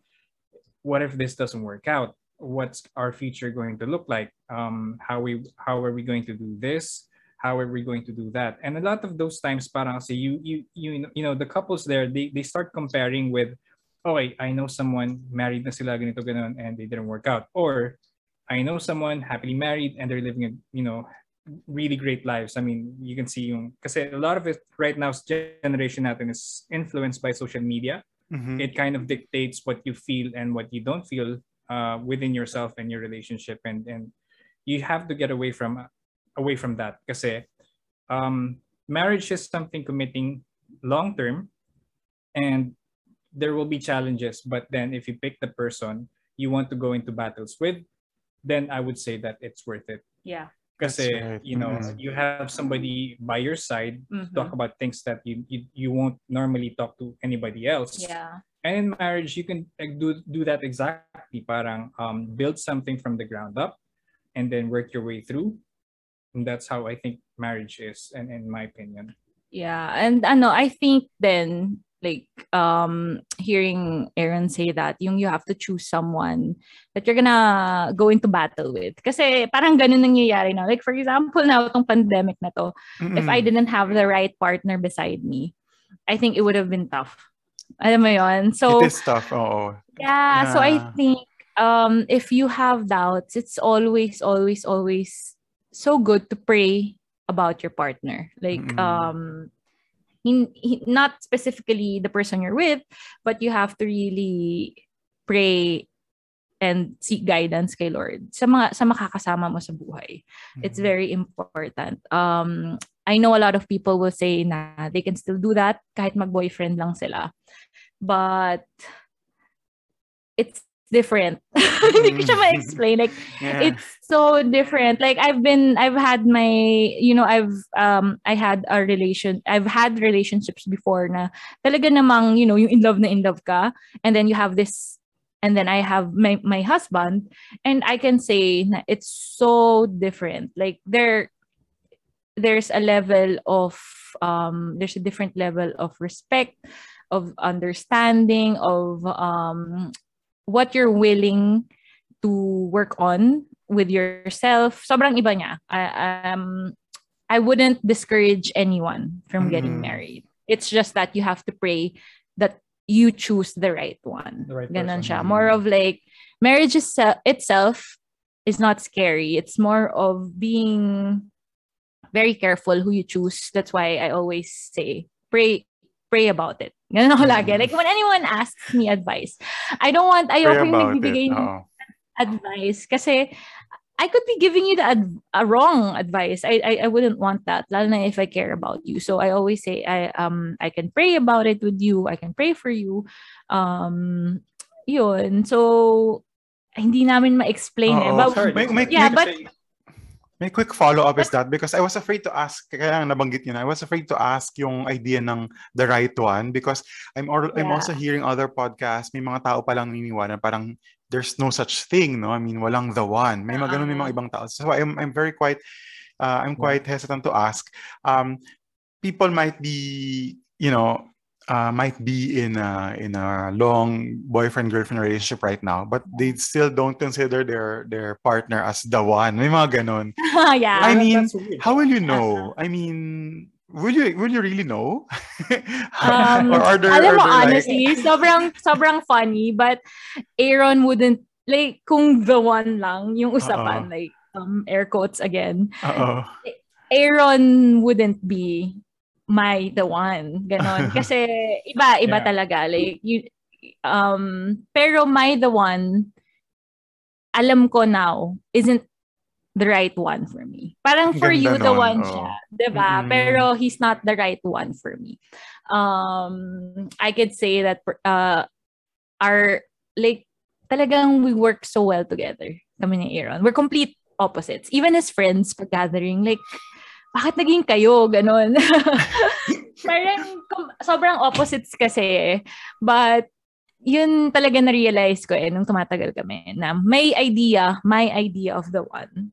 what if this doesn't work out? What's our future going to look like? Um, how we how are we going to do this? How are we going to do that? And a lot of those times, parang say you you you you know the couples there they they start comparing with, oh I, I know someone married na sila ganito ganon and they didn't work out, or I know someone happily married and they're living a you know really great lives. I mean, you can see yung, kasi a lot of it right now, generation natin is influenced by social media. Mhm. It kind of dictates what you feel and what you don't feel uh, within yourself and your relationship. And, and you have to get away from, away from that. Kasi um, marriage is something committing long term and there will be challenges. But then if you pick the person you want to go into battles with, then I would say that it's worth it. Yeah. Kasi, That's right. you know, Mhm. you have somebody by your side to Mhm. talk about things that you, you you won't normally talk to anybody else. Yeah. And in marriage, you can like, do do that exactly. Parang um, build something from the ground up, and then work your way through. And that's how I think marriage is, and in my opinion. Yeah, and ano, I think then like um hearing Aaron say that yung you have to choose someone that you're gonna go into battle with. Kasi parang ganun nangyayari na. Like for example, now itong pandemic na to, if I didn't have the right partner beside me, I think it would have been tough. Alam mo yun? So, It is tough, oo. yeah, so I Yeah. think um if you have doubts, it's always, always, always so good to pray about your partner. Like Mm-mm. um not specifically the person you're with, but you have to really pray and seek guidance kay Lord sa mga sa makakasama mo sa buhay. It's Mhm. very important. Um I know a lot of people will say na they can still do that kahit mag-boyfriend lang sila. But it's different. Hindi ko siya ma-explain. Like, Yeah. it's so different. Like, I've been, I've had my, you know, I've, um, I had a relation, I've had relationships before na talaga namang, you know, yung in love na in love ka. And then you have this, and then I have my, my husband. And I can say na it's so different. Like, there, there's a level of, um, there's a different level of respect, of understanding, of, um, what you're willing to work on with yourself. Sobrang iba niya. I, um, I wouldn't discourage anyone from getting Mhm. married. It's just that you have to pray that you choose the right one. The right Ganon person. siya. More of like, marriage is, itself is not scary. It's more of being very careful who you choose. That's why I always say, pray pray about it. Ganun ako lagi. Mhm. Like, when anyone asks me advice, I don't want, Pray ayoko yung about nagbibigay it. ng advice kasi I could be giving you the ad- a wrong advice. I, I I wouldn't want that, lalo na if I care about you. So I always say I um I can pray about it with you. I can pray for you. Um, yun. So hindi namin ma-explain eh. But, Sorry. May- may- Yeah, may- but- May quick follow-up is that because I was afraid to ask, kaya nabanggit niyo na, I was afraid to ask yung idea ng the right one because I'm, or, I'm Yeah. also hearing other podcasts, may mga tao palang niniwala parang there's no such thing, no? I mean, walang the one. May mga ganun, may mga Ah. ibang tao. So I'm, I'm very quite, uh, I'm quite hesitant to ask. Um, people might be, you know, uh, might be in a, in a long boyfriend girlfriend relationship right now, but they still don't consider their their partner as the one. May mga ganun. yeah. I mean. How will you know? I mean, will you will you really know? Um, or are there, alam mo, there like- honestly, sobrang, sobrang funny, but Aaron wouldn't like, kung the one lang, yung usapan, Oo. like, um, air quotes again, Oo. Aaron wouldn't be my the one. Ganon. Kasi iba, iba Yeah. talaga. Like, you, um, pero my the one, alam ko now, isn't the right one for me. Parang Ang for you, ganda the nun, one oo. siya. Diba? Mm-mm. Pero he's not the right one for me. Um, I could say that uh, our, like, talagang we work so well together. Kami ni Aaron. We're complete opposites. Even as friends, pag gathering, like, bakit naging kayo? Ganon. Parang sobrang opposites kasi. But, yun talaga na-realize ko eh, nung tumatagal kami, na may idea, my idea of the one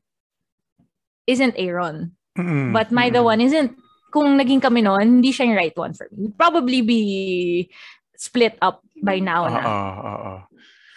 isn't Aaron. Mm-mm. But my the Mm-mm. one isn't, kung naging kami noon, hindi siya yung right one for me. We'd probably be split up by now Oo, na.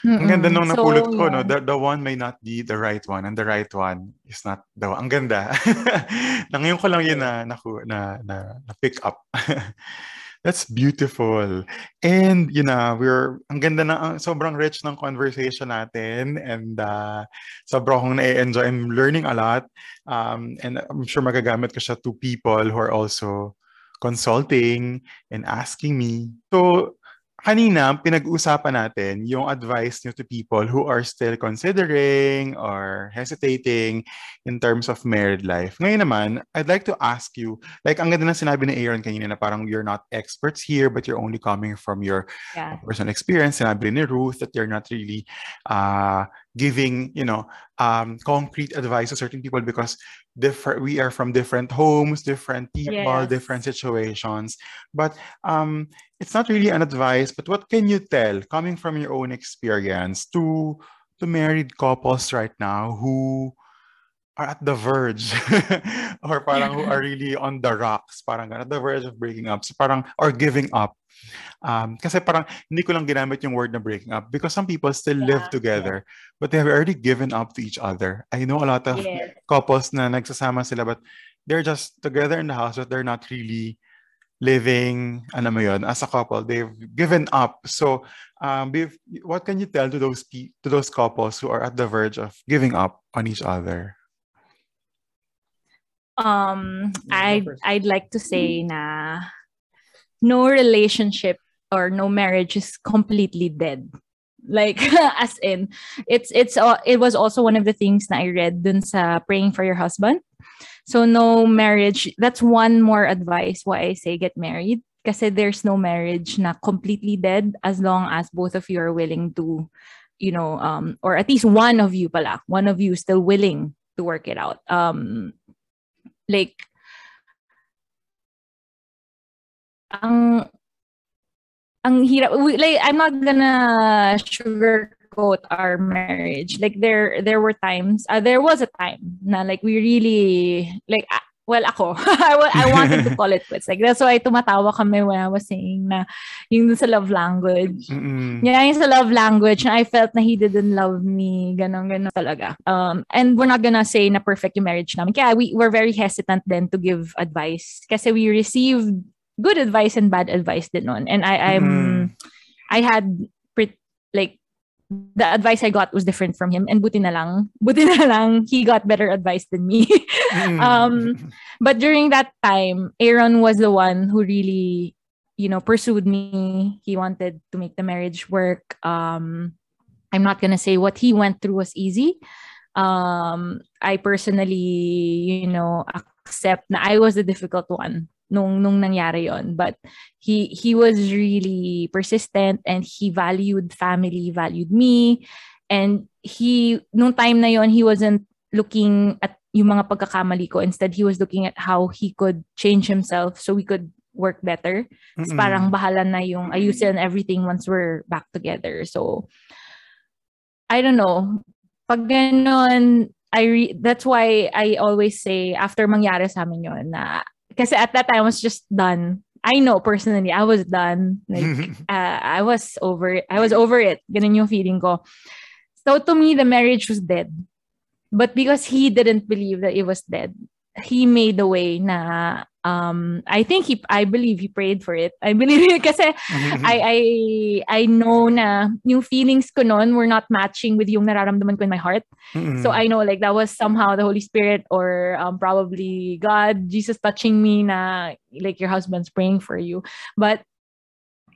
Oo. Ang ganda nung So, napulot ko, no? The, the one may not be the right one and the right one is not the one. Ang ganda. na ngayon ko lang yun na, na, na, na, na pick up. That's beautiful. And, you know, we're, ang ganda na, ang- sobrang rich ng conversation natin and uh, sobrang akong na-enjoy. I'm learning a lot. Um, and I'm sure magagamit ko siya to people who are also consulting and asking me. So, kanina, pinag-usapan natin yung advice nyo to people who are still considering or hesitating in terms of married life. Ngayon naman, I'd like to ask you, like ang ganda ng sinabi ni Aaron kanina na parang you're not experts here but you're only coming from your Yeah. personal experience. Sinabi ni Ruth that you're not really uh, giving, you know, um, concrete advice to certain people because different we are from different homes, different people, Yes. different situations. But um, it's not really an advice, but what can you tell coming from your own experience to to married couples right now who are at the verge or parang who are really on the rocks, parang at the verge of breaking up, so parang or giving up. Um, kasi parang hindi ko lang ginamit yung word na breaking up because some people still live Yeah, together but they have already given up to each other. I know a lot of Yes. couples na nagsasama sila but they're just together in the house but they're not really living ano mo yun, as a couple they've given up so um what can you tell to those pe- to those couples who are at the verge of giving up on each other Um, Yeah, I'd. I'd like to say na no relationship or no marriage is completely dead. Like as in it's it's uh, it was also one of the things that I read dun sa praying for your husband. So no marriage, that's one more advice why I say get married kasi there's no marriage na completely dead as long as both of you are willing to you know um or at least one of you pala, one of you is still willing to work it out. Um like ang ang hirap we, like I'm not gonna sugarcoat our marriage. Like there there were times uh, there was a time na like we really like well ako I, wa- I wanted to call it quits like that's why tumatawa kami when I was saying na yung sa love language Mm-mm. yeah, yung sa love language, na I felt na he didn't love me, ganon, ganon talaga. Um, and we're not gonna say na perfect yung marriage namin. Kaya we were very hesitant then to give advice. Kasi we received good advice and bad advice din nun. And I, I'm, Mm. I had, pre- like, the advice I got was different from him. And buti na lang, buti na lang, he got better advice than me. Mm-mm. Um, but during that time, Aaron was the one who really, you know, pursued me. He wanted to make the marriage work. Um, I'm not gonna say what he went through was easy. Um, I personally, you know, accept na I was the difficult one nung nung nangyari yon. But he he was really persistent and he valued family, valued me, and he nung time na yon he wasn't looking at yung mga pagkakamali ko. Instead, he was looking at how he could change himself so we could work better. Tapos Mm-mm. parang bahala na yung ayusin everything once we're back together. So, I don't know. Pag ganon, I re- that's why I always say after mangyari sa amin yun na kasi at that time I was just done. I know personally, I was done. Like, uh, I was over. I was over it. Ganun yung feeling ko. So to me, the marriage was dead. But because he didn't believe that it was dead, he made the way na um I think he I believe he prayed for it. I believe it kasi I I I know na yung feelings ko noon were not matching with yung nararamdaman ko in my heart. Mm-mm. So I know like that was somehow the Holy Spirit or um, probably God, Jesus touching me na like your husband's praying for you. But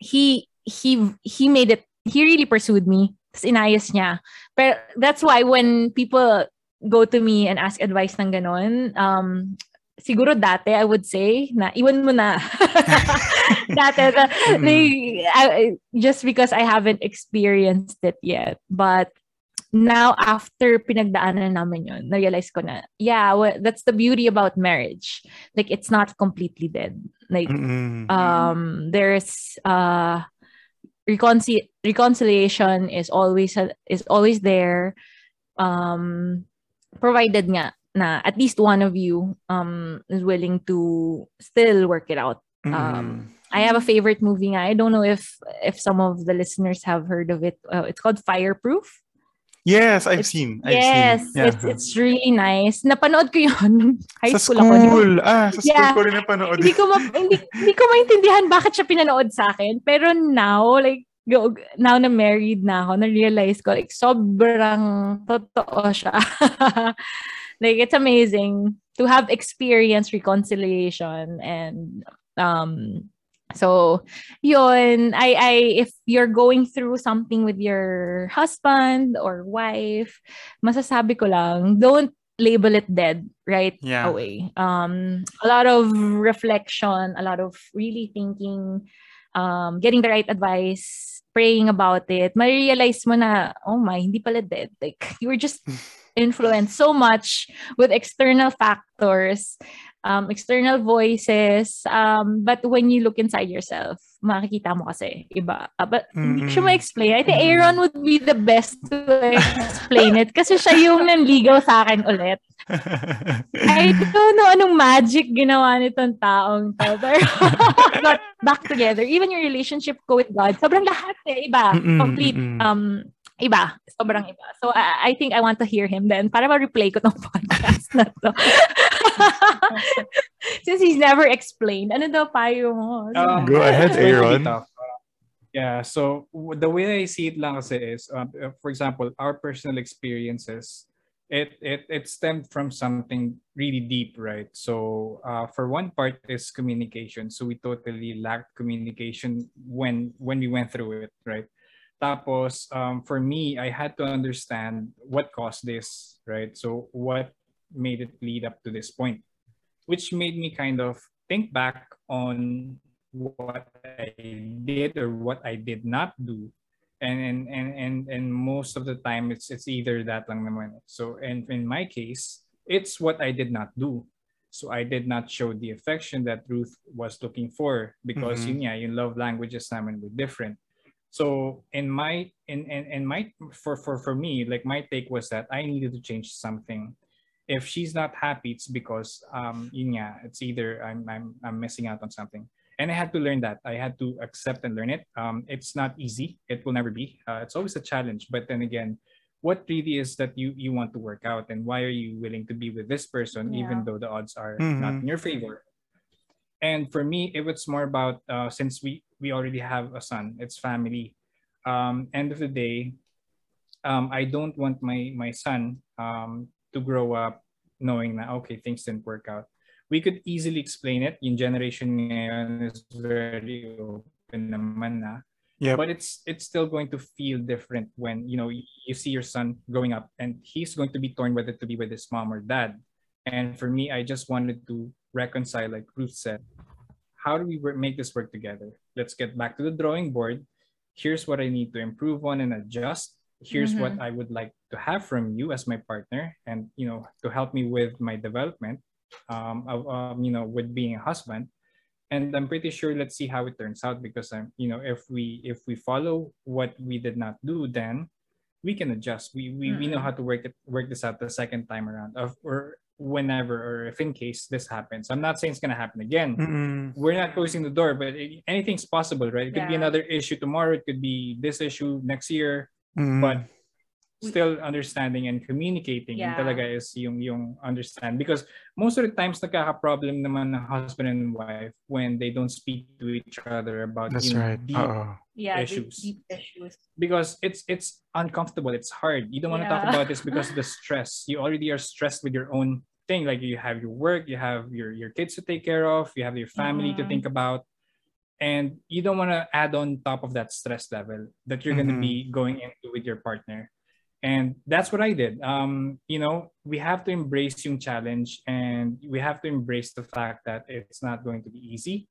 he he he made it he really pursued me. Tapos inayos niya. Pero that's why when people go to me and ask advice ng ganon, um, siguro dati, I would say, na iwan mo na. dati, na, like, I- just because I haven't experienced it yet. But now, after pinagdaanan namin yun, na-realize ko na, yeah, well, that's the beauty about marriage. Like, it's not completely dead. Like, Mm-mm. um there's uh reconcil- reconciliation is always is always there um provided nga na at least one of you um is willing to still work it out Mm-mm. um, I have a favorite movie. I don't know if if some of the listeners have heard of it. Uh, it's called Fireproof. yes, I've it's- seen. I've yes, seen. Yeah. it's it's really nice. Napanood ko 'yun nung high sa school, ako. School. Ah, sa school Yeah. ko rin napanood. hindi ko ma- hindi, hindi ko maintindihan bakit siya pinanood sa akin. Pero now, like, now na married na ako, na-realize ko, like, sobrang totoo siya. like, it's amazing to have experienced reconciliation and, um, so, yun, I, I, if you're going through something with your husband or wife, masasabi ko lang, don't label it dead right Yeah. away. Um, a lot of reflection, a lot of really thinking, um, getting the right advice, praying about it. Marirealize mo na, oh my, hindi pala dead. Like, you were just influenced so much with external factors, um, external voices. Um, but when you look inside yourself, makikita mo kasi iba. Uh, but hindi ko siya Mm-mm. ma-explain. I think. Aaron would be the best to explain it kasi siya yung nanligaw sa akin ulit. I don't know anong magic ginawa nitong taong to. Pero got back together. Even your relationship ko with God, sobrang lahat eh. Iba. Mm-mm, Complete. mm-mm. Um, iba. Sobrang iba. So, I, I think I want to hear him then para ma-replay ko tong podcast na to. Since he's never explained. Ano daw payo mo? Um, Go ahead, it's going to be Aaron. Yeah, so the way I see it lang kasi is, um, uh, for example, our personal experiences, it it it stemmed from something really deep, right? So, uh, for one part is communication. So we totally lacked communication when when we went through it, right? Tapos, um, for me, I had to understand what caused this, right? So what made it lead up to this point, which made me kind of think back on what I did or what I did not do. And and and and, and most of the time it's it's either that lang naman. So and in my case, it's what I did not do. So I did not show the affection that Ruth was looking for because Mhm. yun nga, yung love languages were different. So in my in, in in my for for for me, like my take was that I needed to change something. If she's not happy, it's because um nga, it's either I'm I'm I'm missing out on something and I had to learn that. I had to accept and learn it. Um, it's not easy. It will never be. Uh, it's always a challenge. But then again, what really is that you you want to work out, and why are you willing to be with this person, even though the odds are Mhm. not in your favor? And for me, it was more about uh, since we we already have a son, it's family. Um, end of the day, um, I don't want my my son um, to grow up knowing that okay things didn't work out we could easily explain it. In generation ngayon is very open naman na. Yep. But it's it's still going to feel different when you know you see your son growing up and he's going to be torn whether to be with his mom or dad. And for me, I just wanted to reconcile, like Ruth said, how do we make this work together? Let's get back to the drawing board. Here's what I need to improve on and adjust. Here's what I would like to have from you as my partner, and you know to help me with my development um, of, um, you know, with being a husband. And I'm pretty sure let's see how it turns out because I'm, you know, if we if we follow what we did not do, then we can adjust. We we, we know how to work it work this out the second time around, of or whenever or if in case this happens. I'm not saying it's gonna happen again. Mm-mm. We're not closing the door, but it, anything's possible, right? It could be another issue tomorrow. It could be this issue next year Mm. but still understanding and communicating Yeah. yun talaga is yung yung understand because most of the times nagkaka-problem naman ng husband and wife when they don't speak to each other about That's yung right. deep Oo. yeah, Issues. Deep, deep issues. because it's it's uncomfortable it's hard you don't want to talk about this because of the stress you already are stressed with your own thing like you have your work you have your your kids to take care of you have your family to Mhm. think about and you don't want to add on top of that stress level that you're going to be going into with your partner. And that's what i did. Um you know we have to embrace yung challenge and we have to embrace the fact that it's not going to be easy.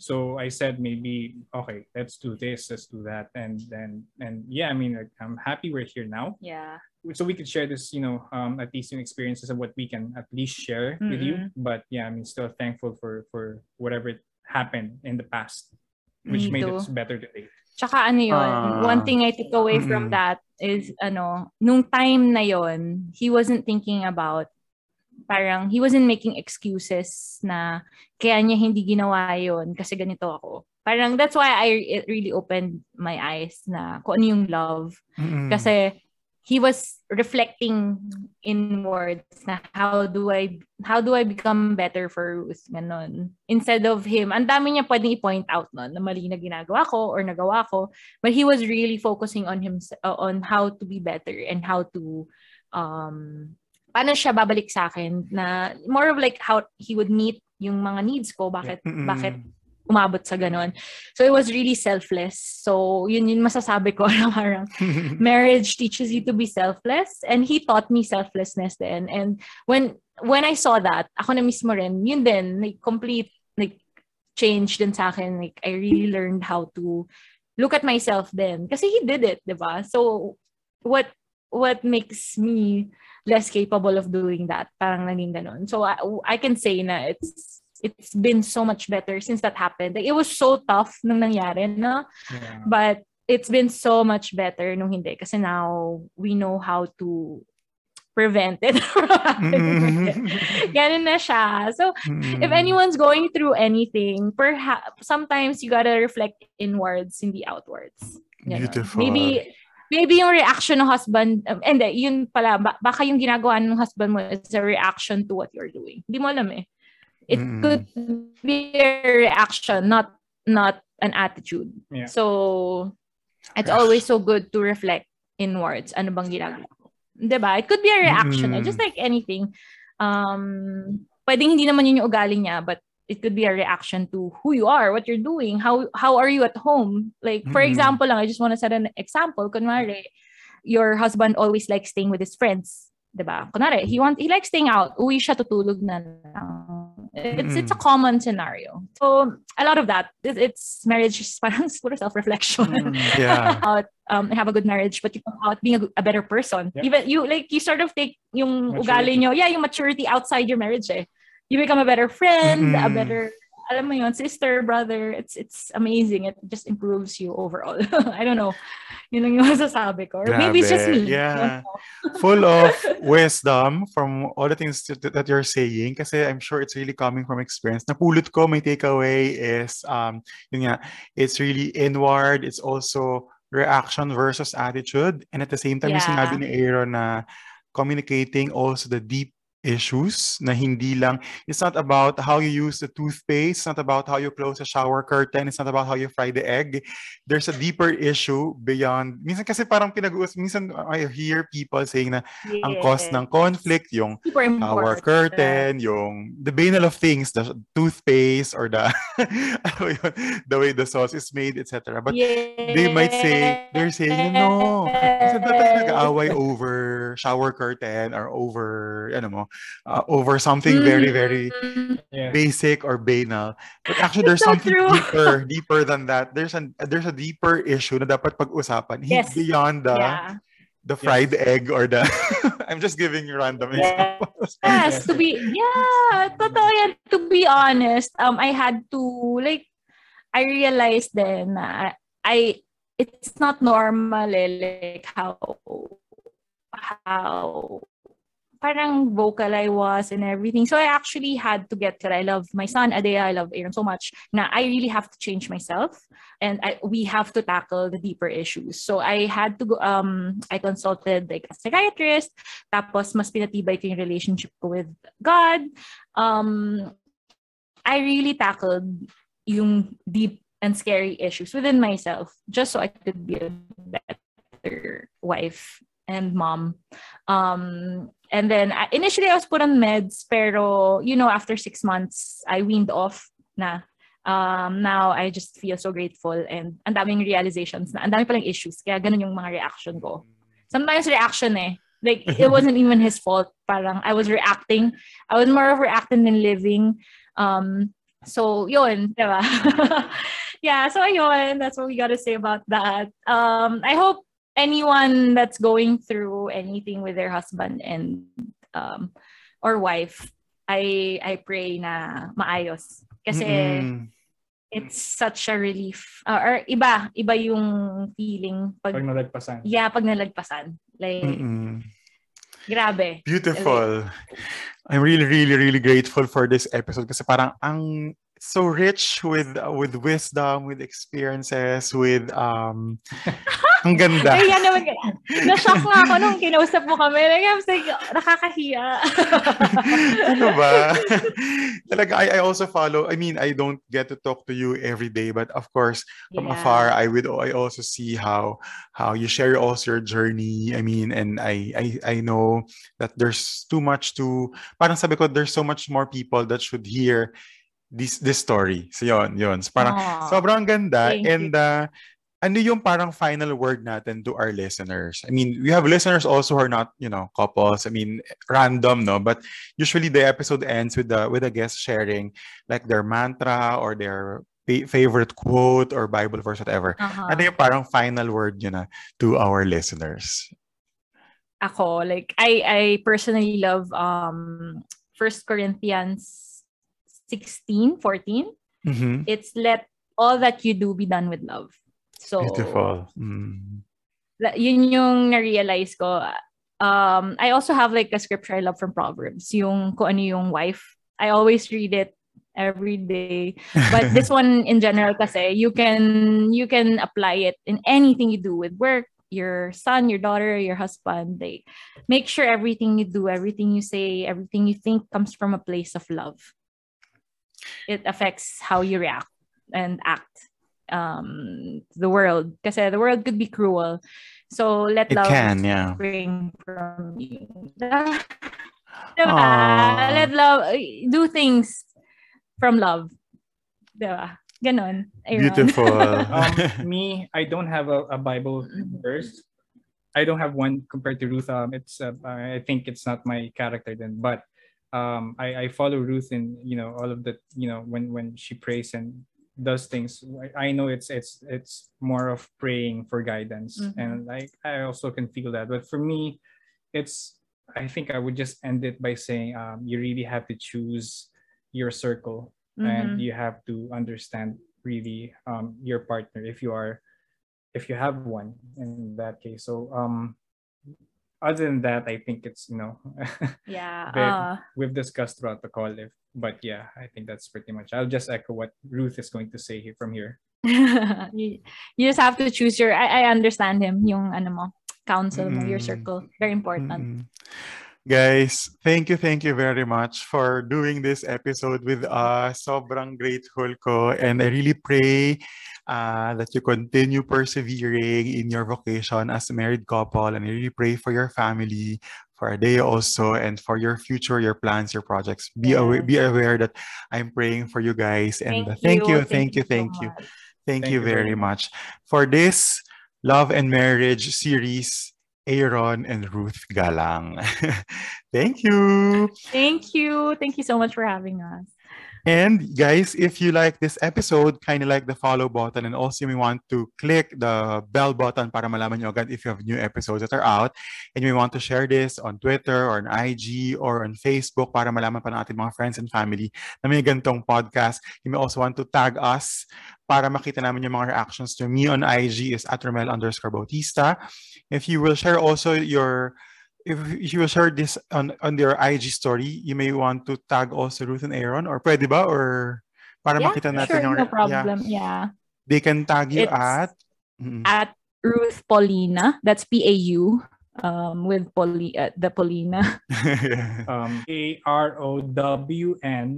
So I said maybe okay, let's do this, let's do that, and then and yeah, I mean like, I'm happy we're here now, Yeah. So we could share this, you know, um, at least yung experiences of what we can at least share with you. But yeah, I mean, still thankful for for whatever happened in the past, which Me made us better today. Tsaka ano yun, Ah. one thing I took away from that is, ano, nung time na yon he wasn't thinking about, parang, he wasn't making excuses na kaya niya hindi ginawa yon kasi ganito ako. Parang, that's why I, it really opened my eyes na kung ano yung love. Mm-mm. Kasi, he was reflecting inwards na how do I how do I become better for Ruth ganon instead of him ang dami niya pwedeng i-point out nun na mali na ginagawa ko or nagawa ko but he was really focusing on him on how to be better and how to um paano siya babalik sa akin na more of like how he would meet yung mga needs ko bakit Mm-mm. bakit umabot sa ganon so it was really selfless. So yun yun masasabi ko. Na parang marriage teaches you to be selfless. And he taught me selflessness then. And when when I saw that ako na mismo rin yun din like complete like change din sa akin. Like I really learned how to look at myself then. Kasi he did it 'di ba? So what what makes me less capable of doing that? Parang naging ganun. So I, I can say na it's it's been so much better since that happened like, it was so tough nung nangyari no Yeah. but it's been so much better nung hindi kasi now we know how to prevent it from happening. Mm-mm. Ganun na siya. So, Mm-mm. if anyone's going through anything, perhaps sometimes you gotta reflect inwards, hindi outwards. Ganon. Beautiful. Maybe maybe yung reaction ng husband, um, hindi, yun pala, ba- baka yung ginagawa ng husband mo is a reaction to what you're doing. Hindi mo alam eh. It Mm-mm. could be a reaction, not not an attitude. Yeah. So, it's always so good to reflect inwards. Ano bang ginagawa ko? Diba? It could be a reaction. Mm-mm. Just like anything. Um, pwedeng hindi naman yun yung ugali niya, but it could be a reaction to who you are, what you're doing, how how are you at home. Like, for Mm-mm. example lang, I just want to set an example. Kunwari, your husband always likes staying with his friends. Diba? Kunwari, he want, he likes staying out. Uwi siya, tutulog na lang. It's, it's a common scenario. So, a lot of that, it, it's marriage is parang self-reflection. Mm. Yeah. about um have a good marriage but you come out being a, a better person Yeah. even you like you sort of take yung Maturity. ugali nyo yeah yung maturity outside your marriage eh you become a better friend a Mm-mm. better alam mo yun sister brother it's it's amazing it just improves you overall I don't know yun lang yung masasabi ko or maybe it's just me Yeah. I don't know. Full of wisdom from all the things that, you're saying kasi I'm sure it's really coming from experience. Napulot ko, my takeaway is, um, yun nga, it's really inward. It's also reaction versus attitude. And at the same time, yung Yeah. sinabi ni Aaron na communicating also the deep issues na hindi lang, it's not about how you use the toothpaste, it's not about how you close a shower curtain, it's not about how you fry the egg. There's a deeper issue beyond, minsan kasi parang pinag-uus, minsan I hear people saying na ang cause ng conflict, yung shower curtain, yung the banal of things, the toothpaste or the, ano the way the sauce is made, etc. But they might say, they're saying, no, kasi ba tayo nag-aaway over shower curtain or over, ano mo, uh, over something very, very Mm, Yeah. basic or banal. But actually, there's so something true. deeper, deeper than that. There's an there's a deeper issue na dapat pag-usapan. Yes. Beyond the yeah the fried egg or the I'm just giving you random examples. Yes, to be yeah, totoo yan. To be honest, um I had to like I realized then na I it's not normal eh, like how how parang vocal I was and everything. So I actually had to get that I love my son, Adea, I love Aaron so much. Now I really have to change myself and I, we have to tackle the deeper issues. So I had to go, um, I consulted like a psychiatrist, tapos mas pinatibay ko yung relationship ko with God. Um, I really tackled yung deep and scary issues within myself just so I could be a better wife and mom. Um, and then uh, initially I was put on meds, pero you know, after six months, I weaned off na. Um, now I just feel so grateful and ang daming realizations na ang dami palang issues. Kaya ganun yung mga reaction ko. Sometimes reaction eh. Like, it wasn't even his fault. Parang I was reacting. I was more of reacting than living. Um, so, yun, diba? yeah, so yun, that's what we gotta say about that. Um, I hope anyone that's going through anything with their husband and um, or wife, I I pray na maayos. Kasi Mm-mm. it's such a relief. Uh, or iba, iba yung feeling pag, Pag nalagpasan. yeah, pag nalagpasan. Like, Mm-mm. grabe. Beautiful. I'm really, really, really grateful for this episode kasi parang ang so rich with with wisdom, with experiences, with um ang ganda. Kaya naman, na-shock nga ako nung kinausap mo kami. Like, I was like, nakakahiya. ano ba? Talaga, I, I also follow, I mean, I don't get to talk to you every day, but of course, from Yeah. afar, I would, I also see how, how you share also your journey. I mean, and I, I, I know that there's too much to, parang sabi ko, there's so much more people that should hear this, this story. So yun, yun. So parang, Aw. sobrang ganda. Thank and, uh, ano yung parang final word natin to our listeners? I mean, we have listeners also who are not, you know, couples. I mean, random, no? But usually the episode ends with the with a guest sharing like their mantra or their favorite quote or Bible verse, whatever. Uh-huh. Ano yung parang final word yun na to our listeners? Ako, like, I, I personally love um First Corinthians 16, 14. Mhm. It's let all that you do be done with love. So, Beautiful. Mm. yun yung na-realize ko. Um, I also have like a scripture I love from Proverbs, yung kung ano yung wife. I always read it every day. But this one in general kasi, you can you can apply it in anything you do with work, your son, your daughter, your husband. They make sure everything you do, everything you say, everything you think comes from a place of love. It affects how you react and act um the world kasi the world could be cruel so let It love can, yeah. spring from you diba? Let love do things from love diba ganon Aaron. Beautiful. um, me, I don't have a, a Bible verse. I don't have one compared to Ruth. Um, it's uh, I think it's not my character then, but um, I, I follow Ruth in you know all of the you know when when she prays and does things. I, know it's it's it's more of praying for guidance, Mhm. and like I also can feel that. But for me, it's I think I would just end it by saying um, you really have to choose your circle and Mhm. you have to understand really um, your partner if you are if you have one in that case so um other than that i think it's you know yeah Very- uh, we've discussed throughout the call if but yeah i think that's pretty much i'll just echo what ruth is going to say here from here. You, you just have to choose your I, I understand him yung ano mo counsel mo your circle very important. Mm-mm. Guys, thank you, thank you very much for doing this episode with us. Sobrang grateful ko. And I really pray uh, that you continue persevering in your vocation as a married couple. And I really pray for your family, for Adea also, and for your future, your plans, your projects. Be aware, be aware that I'm praying for you guys. And uh, thank you, thank you, thank you. so. Thank, Thank you you very very much. For this Love and Marriage series, Aaron and Ruth Galang. Thank you. thank you thank you so much for having us And guys, if you like this episode, kind of like the follow button and also you want to click the bell button para malaman nyo agad if you have new episodes that are out. And you want to share this on Twitter or on IG or on Facebook para malaman pa ng ating mga friends and family na may gantong podcast. You may also want to tag us para makita namin yung mga reactions to me on IG is at Romel underscore Bautista. If you will share also your if you will share this on, on your IG story, you may want to tag also Ruth and Aaron or pwede ba? Or para yeah, makita natin sure, yung... no Yeah. problem. Yeah. They can tag you It's- at... Mm. At Ruth Paulina. That's P-A-U. Um, with Poli- uh, the Paulina. Um, A-R-O-W-N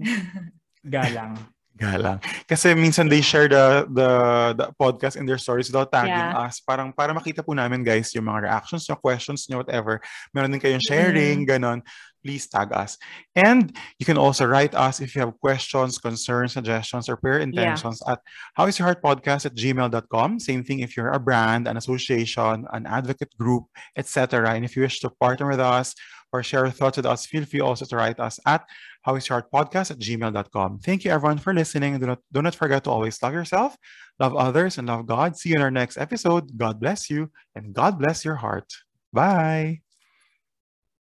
Galang. Galang. Kasi minsan they share the, the the podcast in their stories without tagging Yeah. us. Parang para makita po namin guys yung mga reactions nyo, questions nyo, whatever. Meron din kayong sharing, ganon. Please tag us. And you can also write us if you have questions, concerns, suggestions, or prayer intentions at howisyourheartpodcast at gmail.com. Same thing if you're a brand, an association, an advocate group, etc. And if you wish to partner with us or share thoughts with us, feel free also to write us at howisyourheartpodcast at gmail.com. Thank you everyone for listening. Do not, do not forget to always love yourself, love others, and love God. See you in our next episode. God bless you, and God bless your heart. Bye.